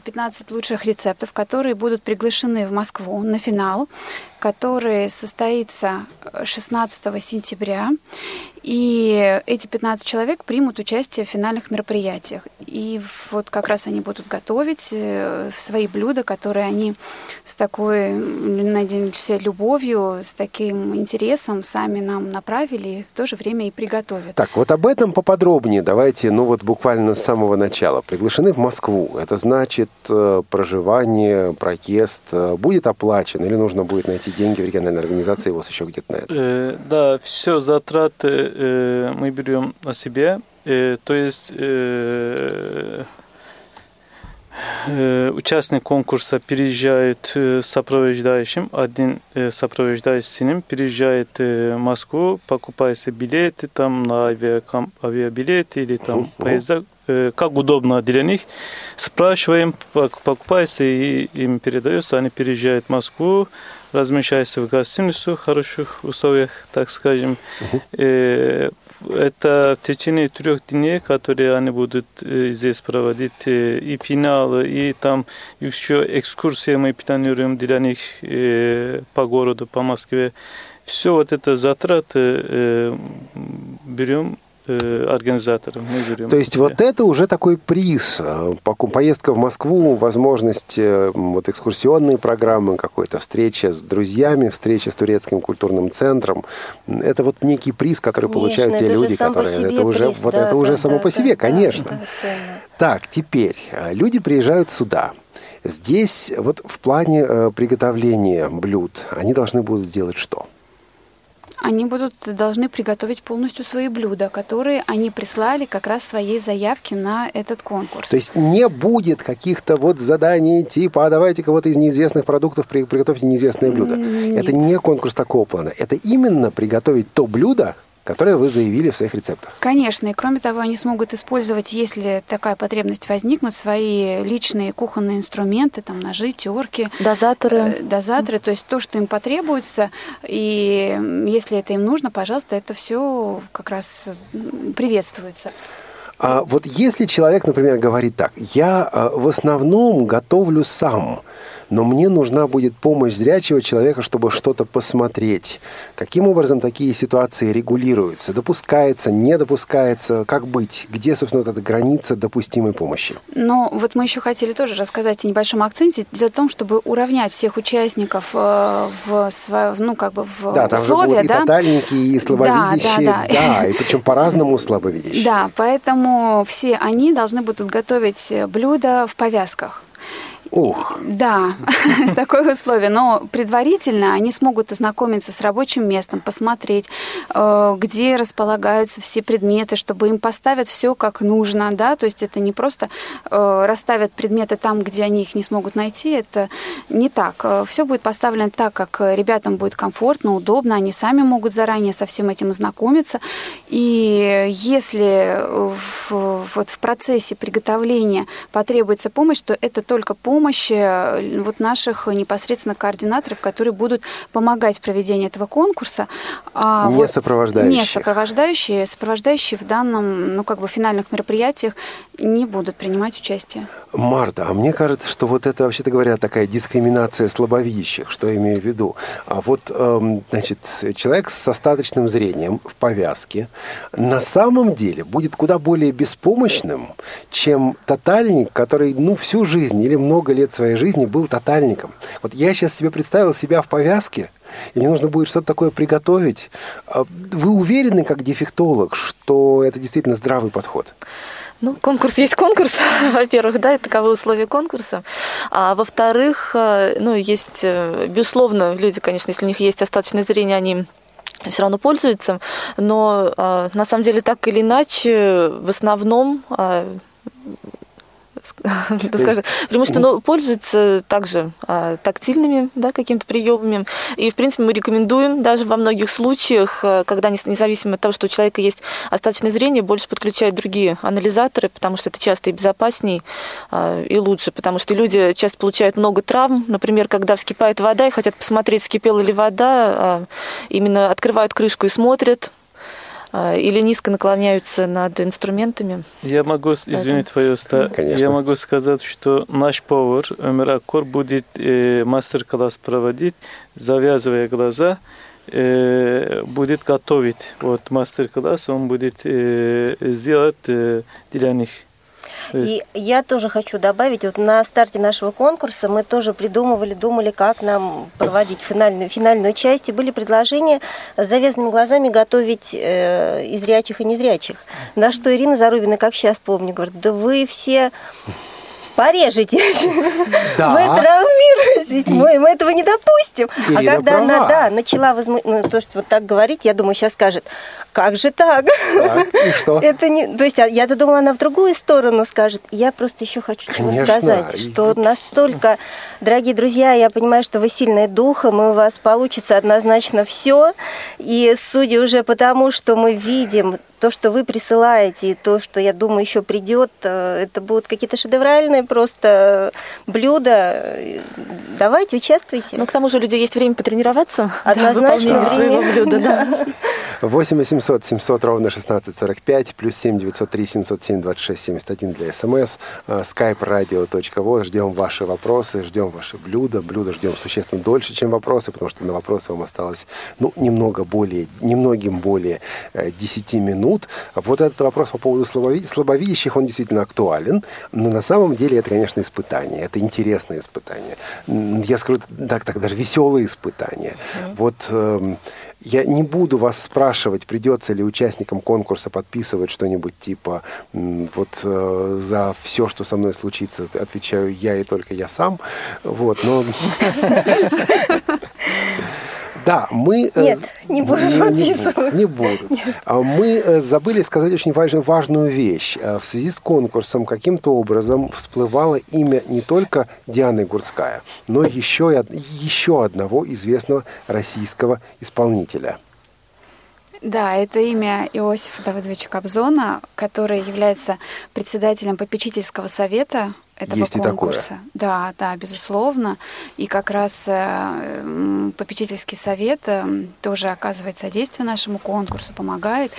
Speaker 3: 15 лучших рецептов, которые будут приглашены в Москву на финал который состоится 16 сентября. И эти 15 человек примут участие в финальных мероприятиях. И вот как раз они будут готовить э, свои блюда, которые они с такой, надеемся, любовью, с таким интересом сами нам направили, и в то же время и приготовят.
Speaker 2: Так, вот об этом поподробнее давайте, ну вот буквально с самого начала. Приглашены в Москву. Это значит э, проживание, проезд э, будет оплачен или нужно будет найти деньги в региональной организации, у вас еще где-то на это?
Speaker 5: Э, да, все затраты э, мы берем на себе. Э, то есть э, э, участник конкурса переезжает э, сопровождающим, один э, сопровождающий переезжает в Москву, покупается билеты там на авиаком, авиабилеты или там поезда, как удобно для них. Спрашиваем, покупается и им передается, они переезжают в Москву, размещается в гостиницу в хороших условиях, так скажем. Uh-huh. Это в течение трех дней, которые они будут э, здесь проводить э, и финал, и там еще экскурсии мы планируем для них по городу, по Москве. Все вот это затраты берем Э, организатором. Мы
Speaker 2: берем То есть вот это уже такой приз. Э, поездка в Москву, возможность э, вот экскурсионные программы, какой-то встреча с друзьями, встреча с турецким культурным центром. Это вот некий приз, который конечно, получают те люди, которые... это уже, приз, вот да, это да, уже да, само да, по себе, да, конечно. Да, так, теперь люди приезжают сюда. Здесь вот в плане приготовления блюд они должны будут сделать что?
Speaker 3: Они будут должны приготовить полностью свои блюда, которые они прислали как раз своей заявки на этот конкурс.
Speaker 2: То есть не будет каких-то вот заданий типа, а давайте кого-то из неизвестных продуктов при- приготовьте неизвестное блюдо.
Speaker 3: Нет.
Speaker 2: Это не конкурс такого плана. Это именно приготовить то блюдо, которое вы заявили в своих рецептах.
Speaker 3: Конечно, и кроме того, они смогут использовать, если такая потребность возникнет, свои личные кухонные инструменты, там ножи, терки,
Speaker 7: Дозаторы.
Speaker 3: э, дозаторы, то есть то, что им потребуется, и если это им нужно, пожалуйста, это все как раз приветствуется.
Speaker 2: А вот если человек, например, говорит так, я а, в основном готовлю сам, но мне нужна будет помощь зрячего человека, чтобы что-то посмотреть. Каким образом такие ситуации регулируются? Допускается, не допускается? Как быть? Где, собственно, вот эта граница допустимой помощи?
Speaker 3: Но вот мы еще хотели тоже рассказать о небольшом акценте. Дело в том, чтобы уравнять всех участников э, в, ну, как бы в
Speaker 2: Да, там же
Speaker 3: условия,
Speaker 2: будут и
Speaker 3: да?
Speaker 2: тотальненькие, и слабовидящие.
Speaker 3: Да, да, да.
Speaker 2: и причем по-разному слабовидящие.
Speaker 3: Да, поэтому все они должны будут готовить блюда в повязках.
Speaker 2: Ух,
Speaker 3: Да, такое условие. Но предварительно они смогут ознакомиться с рабочим местом, посмотреть, э, где располагаются все предметы, чтобы им поставят все как нужно, да, то есть это не просто э, расставят предметы там, где они их не смогут найти, это не так. Все будет поставлено так, как ребятам будет комфортно, удобно, они сами могут заранее со всем этим ознакомиться. И если в, вот в процессе приготовления потребуется помощь, то это только помощь э, вот наших непосредственно координаторов, которые будут помогать в проведении этого конкурса. А
Speaker 2: Не
Speaker 3: вот-
Speaker 2: сопровождающих.
Speaker 3: Не сопровождающие. Сопровождающие в данном, ну, как бы финальных мероприятиях не будут принимать участие.
Speaker 2: Марта, а мне кажется, что вот это, вообще-то говоря, такая дискриминация слабовидящих, что я имею в виду. А вот, эм, значит, человек с остаточным зрением в повязке на самом деле будет куда более беспомощным, чем тотальник, который, ну, всю жизнь или много лет своей жизни был тотальником. Вот я сейчас себе представил себя в повязке, и мне нужно будет что-то такое приготовить. А Вы уверены, как дефектолог, что это действительно здравый подход?
Speaker 7: Ну, конкурс есть конкурс, во-первых, да, и таковы условия конкурса. А во-вторых, э, ну, есть, э, безусловно, люди, конечно, если у них есть остаточное зрение, они все равно пользуются, но э, на самом деле так или иначе, в основном да, скажем, преимущественно пользуются также а, тактильными да, какими-то приемами. И, в принципе, мы рекомендуем даже во многих случаях, а, когда независимо от того, что у человека есть остаточное зрение, больше подключают другие анализаторы, потому что это часто и безопасней, а, и лучше, потому что люди часто получают много травм. Например, когда вскипает вода и хотят посмотреть, вскипела ли вода, а, именно открывают крышку и смотрят, или низко наклоняются над инструментами.
Speaker 5: Я могу, извини, твое ста-
Speaker 2: Конечно.
Speaker 5: я могу сказать, что наш повар Өмер Аккор будет э, мастер-класс проводить, завязывая глаза, э, будет готовить. Вот мастер-класс он будет э, сделать э, для них.
Speaker 6: И я тоже хочу добавить, вот на старте нашего конкурса мы тоже придумывали, думали, как нам проводить финальную, финальную часть, и были предложения с завязанными глазами готовить э, и зрячих, и незрячих. На что Ирина Зарубина, как сейчас помню, говорит, да вы все порежете,
Speaker 2: Да.
Speaker 6: вы травмируетесь, мы, мы этого не допустим.
Speaker 2: Ирина
Speaker 6: а когда она
Speaker 2: права.
Speaker 6: да, начала возму- ну, то, что вот так говорить, я думаю, сейчас скажет, как же так?
Speaker 2: Так, и что?
Speaker 6: Это не, то есть а я-то думала, она в другую сторону скажет. Я просто еще хочу чего
Speaker 2: Конечно.
Speaker 6: сказать, что настолько, дорогие друзья, я понимаю, что вы сильные духом, и у вас получится однозначно все. И судя уже по тому, что мы видим, то, что вы присылаете, и то, что, я думаю, еще придет, э, это будут какие-то шедевральные просто блюда. Давайте, участвуйте.
Speaker 7: Ну, к тому же у людей есть время потренироваться
Speaker 6: Однозначно,
Speaker 7: выполнения своего блюда, да.
Speaker 2: 8 800 700 ровно 1645, плюс 7 903 707 26 71 для смс, э, skype radio.voz. Ждем ваши вопросы, ждем ваши блюда. Блюда ждем существенно дольше, чем вопросы, потому что на вопросы вам осталось, ну, немного более, немногим более э, 10 минут. Вот этот вопрос по поводу слабови- слабовидящих, он действительно актуален, но на самом деле это, конечно, испытание, это интересное испытание. Я скажу так, так даже веселые испытания. Вот эм, я не буду вас спрашивать, придется ли участникам конкурса подписывать что-нибудь типа вот э, за все, что со мной случится, отвечаю я и только я сам. Вот, но Да, мы...
Speaker 6: Нет, не будут
Speaker 2: не, не
Speaker 6: записывать.
Speaker 2: будут. Не будут. А Мы забыли сказать очень важную, важную вещь. В связи с конкурсом каким-то образом всплывало имя не только Дианы Гурцкая, но еще, и, еще одного известного российского исполнителя.
Speaker 3: Да, это имя Иосифа Давыдовича Кобзона, который является председателем попечительского совета этого
Speaker 2: Есть
Speaker 3: конкурса.
Speaker 2: и такое.
Speaker 3: Да, да, безусловно. И как раз э, попечительский совет э, тоже оказывает содействие нашему конкурсу, помогает.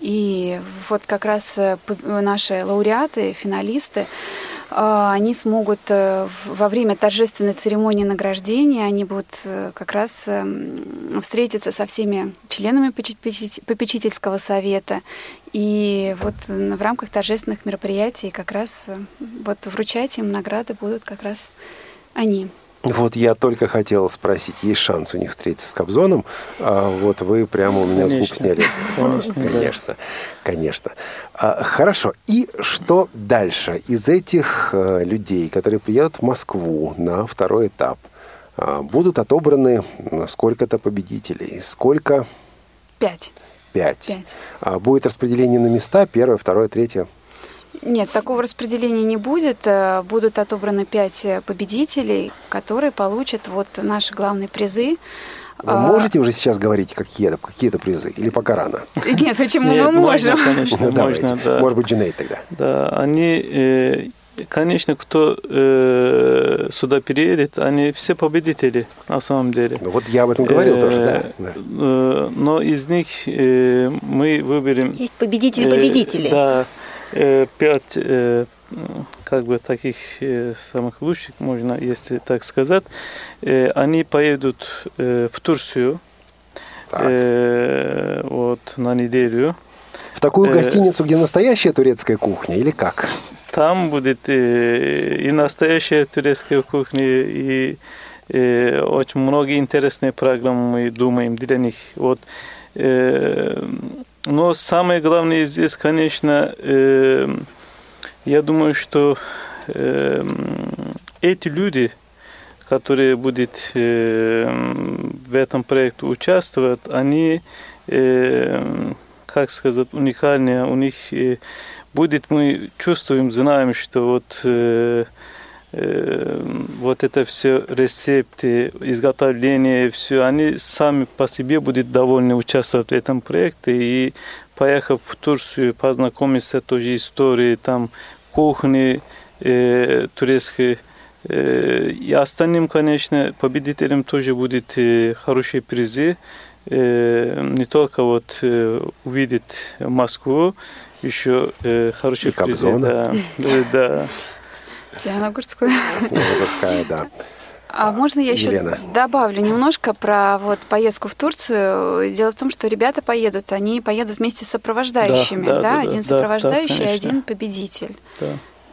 Speaker 3: И вот как раз э, наши лауреаты, финалисты, они смогут во время торжественной церемонии награждения, они будут как раз встретиться со всеми членами попечительского совета. И вот в рамках торжественных мероприятий как раз вот вручать им награды будут как раз они.
Speaker 2: Вот я только хотел спросить, есть шанс у них встретиться с Кобзоном? А вот вы прямо у меня
Speaker 5: конечно.
Speaker 2: с губ сняли.
Speaker 5: Конечно,
Speaker 2: конечно. Да. конечно. А, хорошо. И что дальше? Из этих а, людей, которые приедут в Москву на второй этап, а, будут отобраны сколько-то победителей? Сколько?
Speaker 3: Пять.
Speaker 2: Пять.
Speaker 3: Пять.
Speaker 2: А будет распределение на места? Первое, второе, третье?
Speaker 3: Нет, такого распределения не будет. Э, будут отобраны пять победителей, которые получат вот наши главные призы.
Speaker 2: Вы можете уже сейчас говорить, какие это, какие это призы? Или пока рано?
Speaker 3: Нет, почему
Speaker 5: Нет,
Speaker 3: мы можем?
Speaker 5: Можно, конечно,
Speaker 2: ну, давайте.
Speaker 5: можно, да.
Speaker 2: Может быть, Джинейд тогда.
Speaker 5: Да, они, э, конечно, кто э, сюда переедет, они все победители на самом деле.
Speaker 2: Ну вот я об этом говорил тоже, да.
Speaker 5: Э, но из них э, мы выберем...
Speaker 6: Есть победители-победители.
Speaker 5: Э, да, э, пять э, как бы таких э, самых лучших, можно, если так сказать, э, они поедут э, в Турцию э, вот, на неделю.
Speaker 2: В такую
Speaker 5: Э,
Speaker 2: гостиницу, где настоящая турецкая кухня, или как?
Speaker 5: Там будет э, и настоящая турецкая кухня, и э, очень много интересных программ мы думаем для них. Вот, э, но самое главное здесь, конечно, э, я думаю, что э, эти люди, которые будут э, в этом проекте участвовать, они, э, как сказать, уникальные. У них э, будет, мы чувствуем, знаем, что вот э, вот это все рецепты, изготовление, все, они сами по себе будут довольны участвовать в этом проекте и поехав в Турцию, познакомиться тоже историей там кухни э, турецкой. Э, и остальным, конечно, победителям тоже будет э, хорошие призы. Э, не только вот э, увидеть Москву, еще э, хорошие
Speaker 2: И
Speaker 5: призы.
Speaker 2: Кобзона.
Speaker 5: Да, да.
Speaker 3: Диана Гурцкая.
Speaker 2: Гурцкая, да.
Speaker 3: А можно я еще
Speaker 2: Елена.
Speaker 3: добавлю немножко про вот поездку в Турцию? Дело в том, что ребята поедут, они поедут вместе с сопровождающими,
Speaker 5: Да,
Speaker 3: да?
Speaker 5: да, да,
Speaker 3: один
Speaker 5: да,
Speaker 3: сопровождающий,
Speaker 5: да, конечно.
Speaker 3: один победитель.
Speaker 5: Да.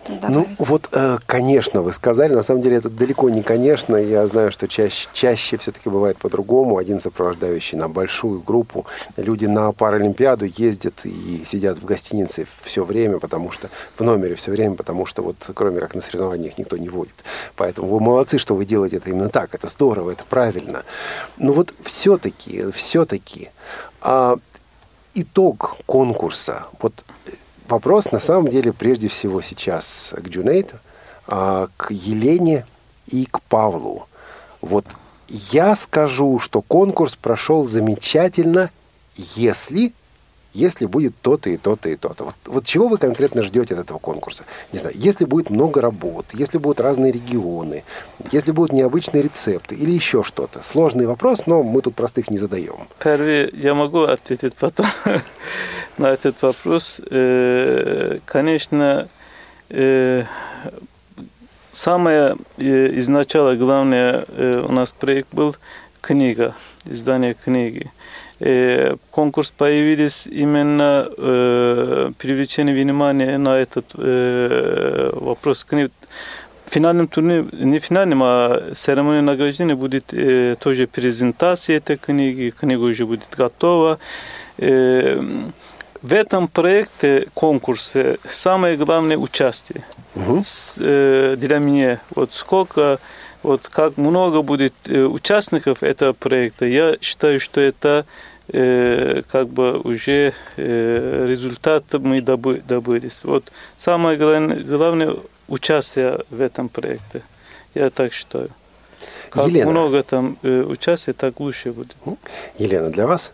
Speaker 2: Ну, вот, э, конечно, вы сказали, на самом деле это далеко не конечно. Я знаю, что чаще, чаще все-таки бывает по-другому. Один сопровождающий на большую группу. Люди на Паралимпиаду ездят и сидят в гостинице все время, потому что в номере все время, потому что вот кроме как на соревнованиях никто не водит. Поэтому вы молодцы, что вы делаете это именно так. Это здорово, это правильно. Но вот все-таки, все-таки а, итог конкурса, вот вопрос на самом деле прежде всего сейчас к Джунейту, а, к Елене и к Павлу. Вот я скажу, что конкурс прошел замечательно, если, если будет то-то и то-то и то-то. Вот, вот чего вы конкретно ждете от этого конкурса? Не знаю, если будет много работ, если будут разные регионы, если будут необычные рецепты или еще что-то. Сложный вопрос, но мы тут простых не задаем.
Speaker 5: Первый, я могу ответить потом на этот вопрос. Э, Конечно, э, самое э, изначально главное у нас проект был книга, издание книги. Конкурс появились именно э, привлечение внимания на этот э, вопрос книги. финальном турнире, не финальном, а церемонии награждения будет э, тоже презентация этой книги, книга уже будет готова. Э, в этом проекте, конкурсе, самое главное участие. Угу. С, э, для меня, вот сколько, вот как много будет э, участников этого проекта, я считаю, что это э, как бы уже э, результат мы добы, добылись. Вот самое главное, главное участие в этом проекте. Я так считаю. Как Елена. много там э, участия, так лучше будет.
Speaker 2: Елена, для вас?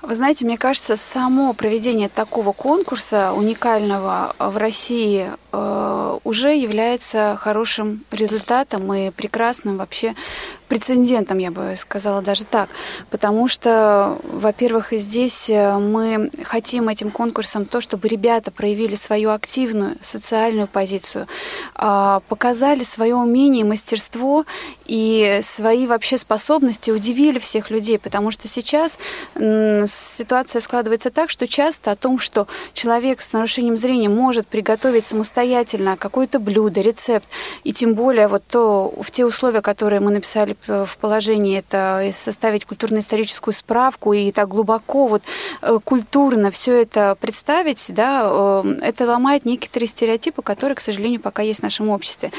Speaker 3: Вы знаете, мне кажется, само проведение такого конкурса уникального в России э, уже является хорошим результатом и прекрасным вообще прецедентом, я бы сказала даже так. Потому что, во-первых, здесь э, мы хотим этим конкурсом то, чтобы ребята проявили свою активную социальную позицию, а, показали свое умение мастерство и свои вообще способности, удивили всех людей. Потому что сейчас ситуация складывается так, что часто о том, что человек с нарушением зрения может приготовить самостоятельно какое-то блюдо, рецепт, и тем более вот то, в те условия, которые мы написали в положении это составить культурно-историческую справку и так глубоко вот э, культурно все это представить, да, э, это ломает некоторые стереотипы, которые, к сожалению, пока есть в нашем обществе.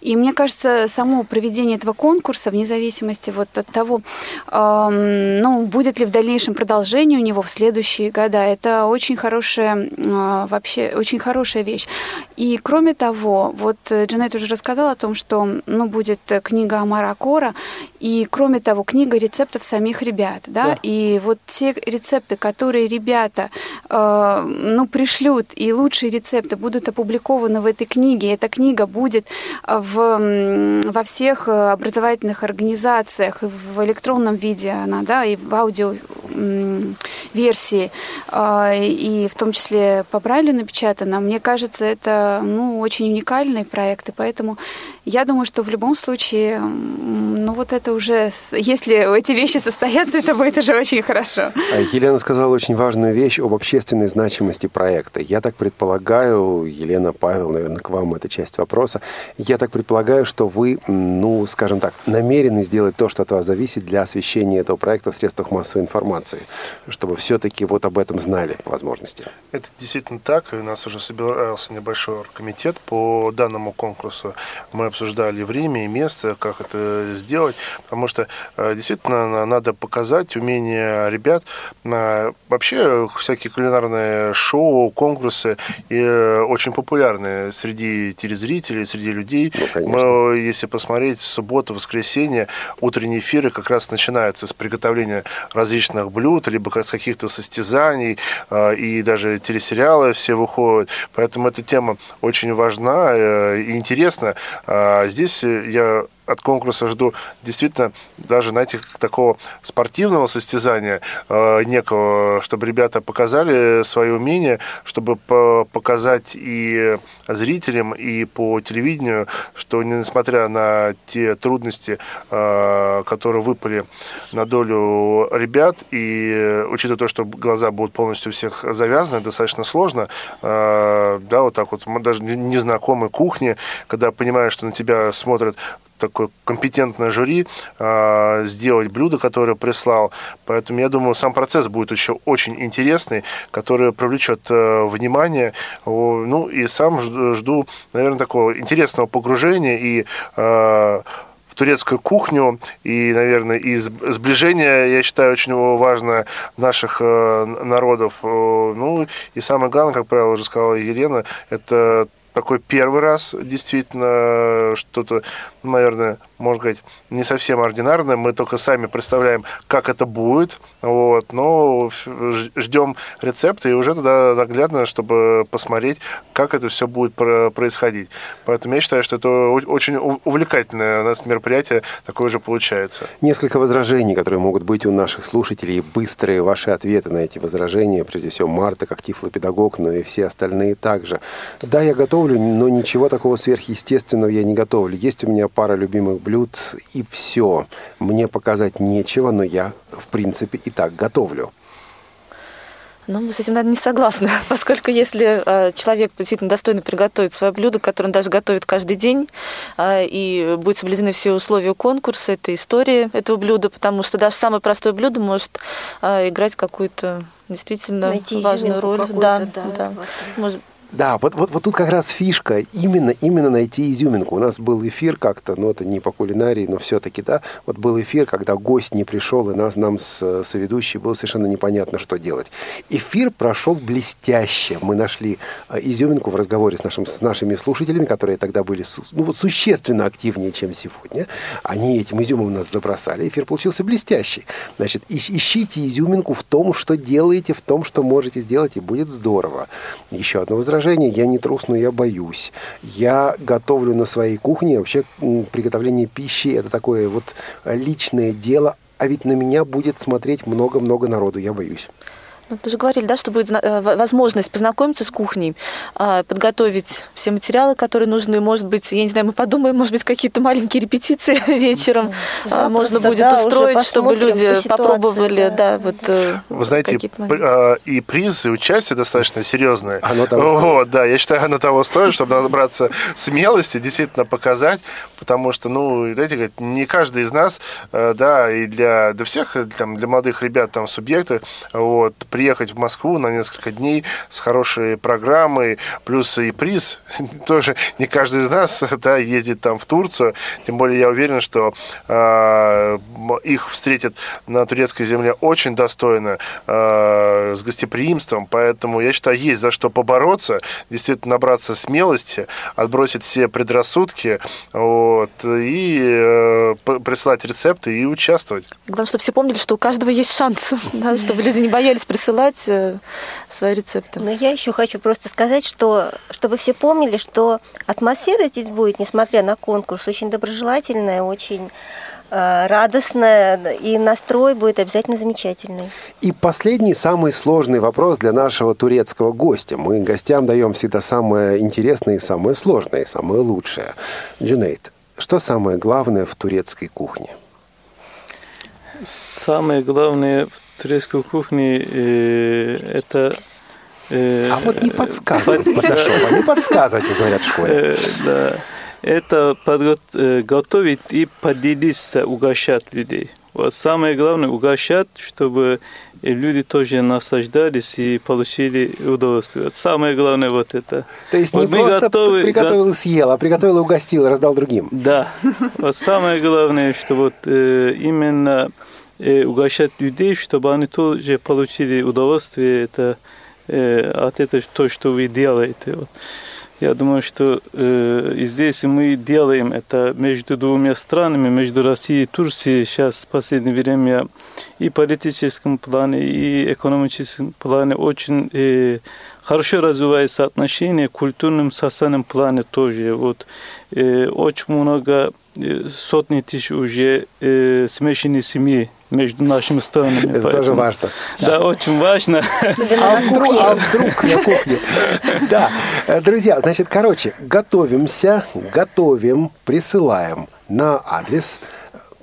Speaker 3: И мне кажется, само проведение этого конкурса, вне зависимости вот от того, эм, ну, будет ли в дальнейшем продолжение у него в следующие года, это очень хорошая, э, вообще, очень хорошая вещь. И кроме того, вот Джанет уже рассказала о том, что, ну, будет книга Амара Кора, и кроме того, книга рецептов самих ребят, да, да. и вот те рецепты, которые ребята, э, ну, пришлют, и лучшие рецепты будут опубликованы в этой книге, эта книга будет в, во всех образовательных организациях, в электронном виде она, да, и в аудио версии, э, и в том числе по Брайлю напечатана, мне кажется, это, ну, очень уникальный проект, и поэтому я думаю, что в любом случае, ну, вот это уже, если эти вещи состоятся, это будет уже очень хорошо.
Speaker 2: А Елена сказала очень важную вещь об общественной значимости проекта. Я так предполагаю, Елена, Павел, наверное, к вам эта часть вопроса. Я так предполагаю, что вы, ну, скажем так, намерены сделать то, что от вас зависит для освещения этого проекта в средствах массовой информации, чтобы все-таки вот об этом знали по возможности.
Speaker 4: Это действительно так. У нас уже собирался небольшой комитет по данному конкурсу. Мы обсуждали время и место, как это сделать потому что э, действительно надо показать умение ребят. Вообще всякие кулинарные шоу, конкурсы и э, очень популярны среди телезрителей, среди людей. Ну, Мы, если посмотреть, суббота, воскресенье, утренние эфиры как раз начинаются с приготовления различных блюд, либо с каких-то состязаний, э, и даже телесериалы все выходят. Поэтому эта тема очень важна и интересна. А здесь я от конкурса жду действительно даже, знаете, такого спортивного состязания э, некого, чтобы ребята показали свои умения, чтобы показать и зрителям, и по телевидению, что несмотря на те трудности, э, которые выпали на долю ребят, и учитывая то, что глаза будут полностью всех завязаны, достаточно сложно, э, да, вот так вот, даже незнакомой кухне, когда понимаешь, что на тебя смотрят такое компетентное жюри э, сделать блюдо, которое прислал. Поэтому я думаю, сам процесс будет еще очень интересный, который привлечет э, внимание. Ну и сам жду, наверное, такого интересного погружения и э, турецкую кухню и, наверное, и сближение, я считаю, очень важно наших э, народов. Ну и самое главное, как правило, уже сказала Елена, это такой первый раз действительно что-то, наверное, можно сказать, не совсем ординарное. Мы только сами представляем, как это будет. Вот, но ждем рецепта и уже тогда наглядно, чтобы посмотреть, как это все будет происходить. Поэтому я считаю, что это очень увлекательное у нас мероприятие такое же получается.
Speaker 2: Несколько возражений, которые могут быть у наших слушателей, быстрые ваши ответы на эти возражения, прежде всего Марта, как тифлопедагог, но и все остальные также. Да, я готовлю, но ничего такого сверхъестественного я не готовлю. Есть у меня пара любимых блюд и все. Мне показать нечего, но я, в принципе, и так готовлю.
Speaker 7: Ну, мы с этим, наверное, не согласны, поскольку если э, человек действительно достойно приготовит свое блюдо, которое он даже готовит каждый день, э, и будут соблюдены все условия конкурса, это история этого блюда, потому что даже самое простое блюдо может э, играть какую-то действительно
Speaker 6: Найти
Speaker 7: важную роль. Да,
Speaker 6: да,
Speaker 7: да.
Speaker 6: в этом.
Speaker 7: Может,
Speaker 2: Да, вот, вот, вот тут как раз фишка, именно, именно найти изюминку. У нас был эфир как-то, ну это не по кулинарии, но все-таки, да, вот был эфир, когда гость не пришел, и нас, нам с соведущей было совершенно непонятно, что делать. Эфир прошел блестяще. Мы нашли э, изюминку в разговоре с, нашим, с нашими слушателями, которые тогда были ну, вот существенно активнее, чем сегодня. Они этим изюмом нас забросали. Эфир получился блестящий. Значит, ищ- ищите изюминку в том, что делаете, в том, что можете сделать, и будет здорово. Еще одно возражение. Я не трус, но я боюсь. Я готовлю на своей кухне. Вообще приготовление пищи – это такое вот личное дело. А ведь на меня будет смотреть много-много народу. Я боюсь.
Speaker 7: Ну, вы же говорили, да, что будет э, возможность познакомиться с кухней, а, подготовить все материалы, которые нужны. Может быть, я не знаю, мы подумаем, может быть, какие-то маленькие репетиции вечером а,
Speaker 6: Запросто,
Speaker 7: можно будет
Speaker 6: да,
Speaker 7: устроить, чтобы люди
Speaker 6: по ситуации,
Speaker 7: попробовали,
Speaker 6: да.
Speaker 7: да, вот э,
Speaker 4: Вы знаете, а, и приз, и участие достаточно серьезное.
Speaker 2: Оно того стоит.
Speaker 4: Вот, да, я считаю, оно того стоит, чтобы набраться смелости, действительно показать, потому что, ну, знаете, говорит, не каждый из нас, э, да, и для, для всех, э, там, для молодых ребят, там, субъекты, вот, приехать в Москву на несколько дней с хорошей программой, плюс и приз, тоже не каждый из нас, да, ездит там в Турцию, тем более я уверен, что э, их встретят на турецкой земле очень достойно, э, с гостеприимством, поэтому я считаю, есть за что побороться, действительно набраться смелости, отбросить все предрассудки, вот, и э, присылать рецепты и участвовать.
Speaker 7: Главное, чтобы все помнили, что у каждого есть шанс, да, чтобы люди не боялись присылать э, свои рецепты.
Speaker 6: Но я еще хочу просто сказать, что чтобы все помнили, что атмосфера здесь будет, несмотря на конкурс, очень доброжелательная, очень э, радостная, и настрой будет обязательно замечательный.
Speaker 2: И последний, самый сложный вопрос для нашего турецкого гостя. Мы гостям даем всегда самое интересное и самое сложное, и самое лучшее. Джунейд, что самое главное в турецкой кухне?
Speaker 5: Самое главное в турецкой кухне э, это... э,
Speaker 2: А вот не подсказывать, Паташова, не подсказывать, говорят в школе.
Speaker 5: э, да. Это готовить и поделиться, угощать людей. Вот самое главное угощать, чтобы люди тоже наслаждались и получили удовольствие. Вот самое главное вот это.
Speaker 2: То есть
Speaker 5: Вот
Speaker 2: не
Speaker 5: мы
Speaker 2: просто
Speaker 5: готовы-
Speaker 2: приготовил и съел, а приготовил и угостил, и раздал другим.
Speaker 5: Да. Вот самое главное, что вот именно угощать людей, чтобы они тоже получили удовольствие это, э, от этого, то, что вы делаете. Вот. Я думаю, что э, здесь мы делаем это между двумя странами, между Россией и Турцией. Сейчас в последнее время и в политическом плане, и экономическом плане очень э, хорошо развивается отношения, в культурном социальном плане тоже. Вот, э, очень много, э, сотни тысяч уже э, смешанные семьи между нашими странами.
Speaker 2: Это тоже важно.
Speaker 5: Да, очень важно.
Speaker 2: А вдруг, а вдруг на кухне? Да. Друзья, значит, короче, готовимся, готовим, присылаем на адрес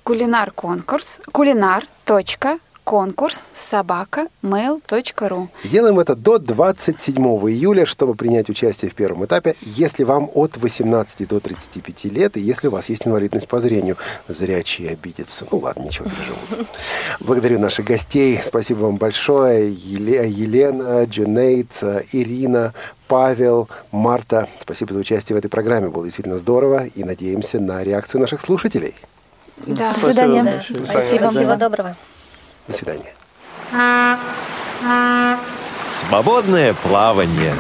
Speaker 3: Кулинар конкурс. Кулинар. Точка. Конкурс. Собака. Mail.ru.
Speaker 2: Делаем это до 27 июля, чтобы принять участие в первом этапе, если вам от 18 до 35 лет, и если у вас есть инвалидность по зрению. Зрячие обидятся. Ну ладно, ничего, переживут. Благодарю наших гостей. Спасибо вам большое. Еле- Елена, Джунейд, э, Ирина, Павел, Марта. Спасибо за участие в этой программе. Было действительно здорово. И надеемся на реакцию наших слушателей.
Speaker 3: Да.
Speaker 7: До свидания.
Speaker 6: Да.
Speaker 5: большое.
Speaker 7: Спасибо.
Speaker 6: Всего доброго.
Speaker 2: До свидания.
Speaker 1: Свободное плавание.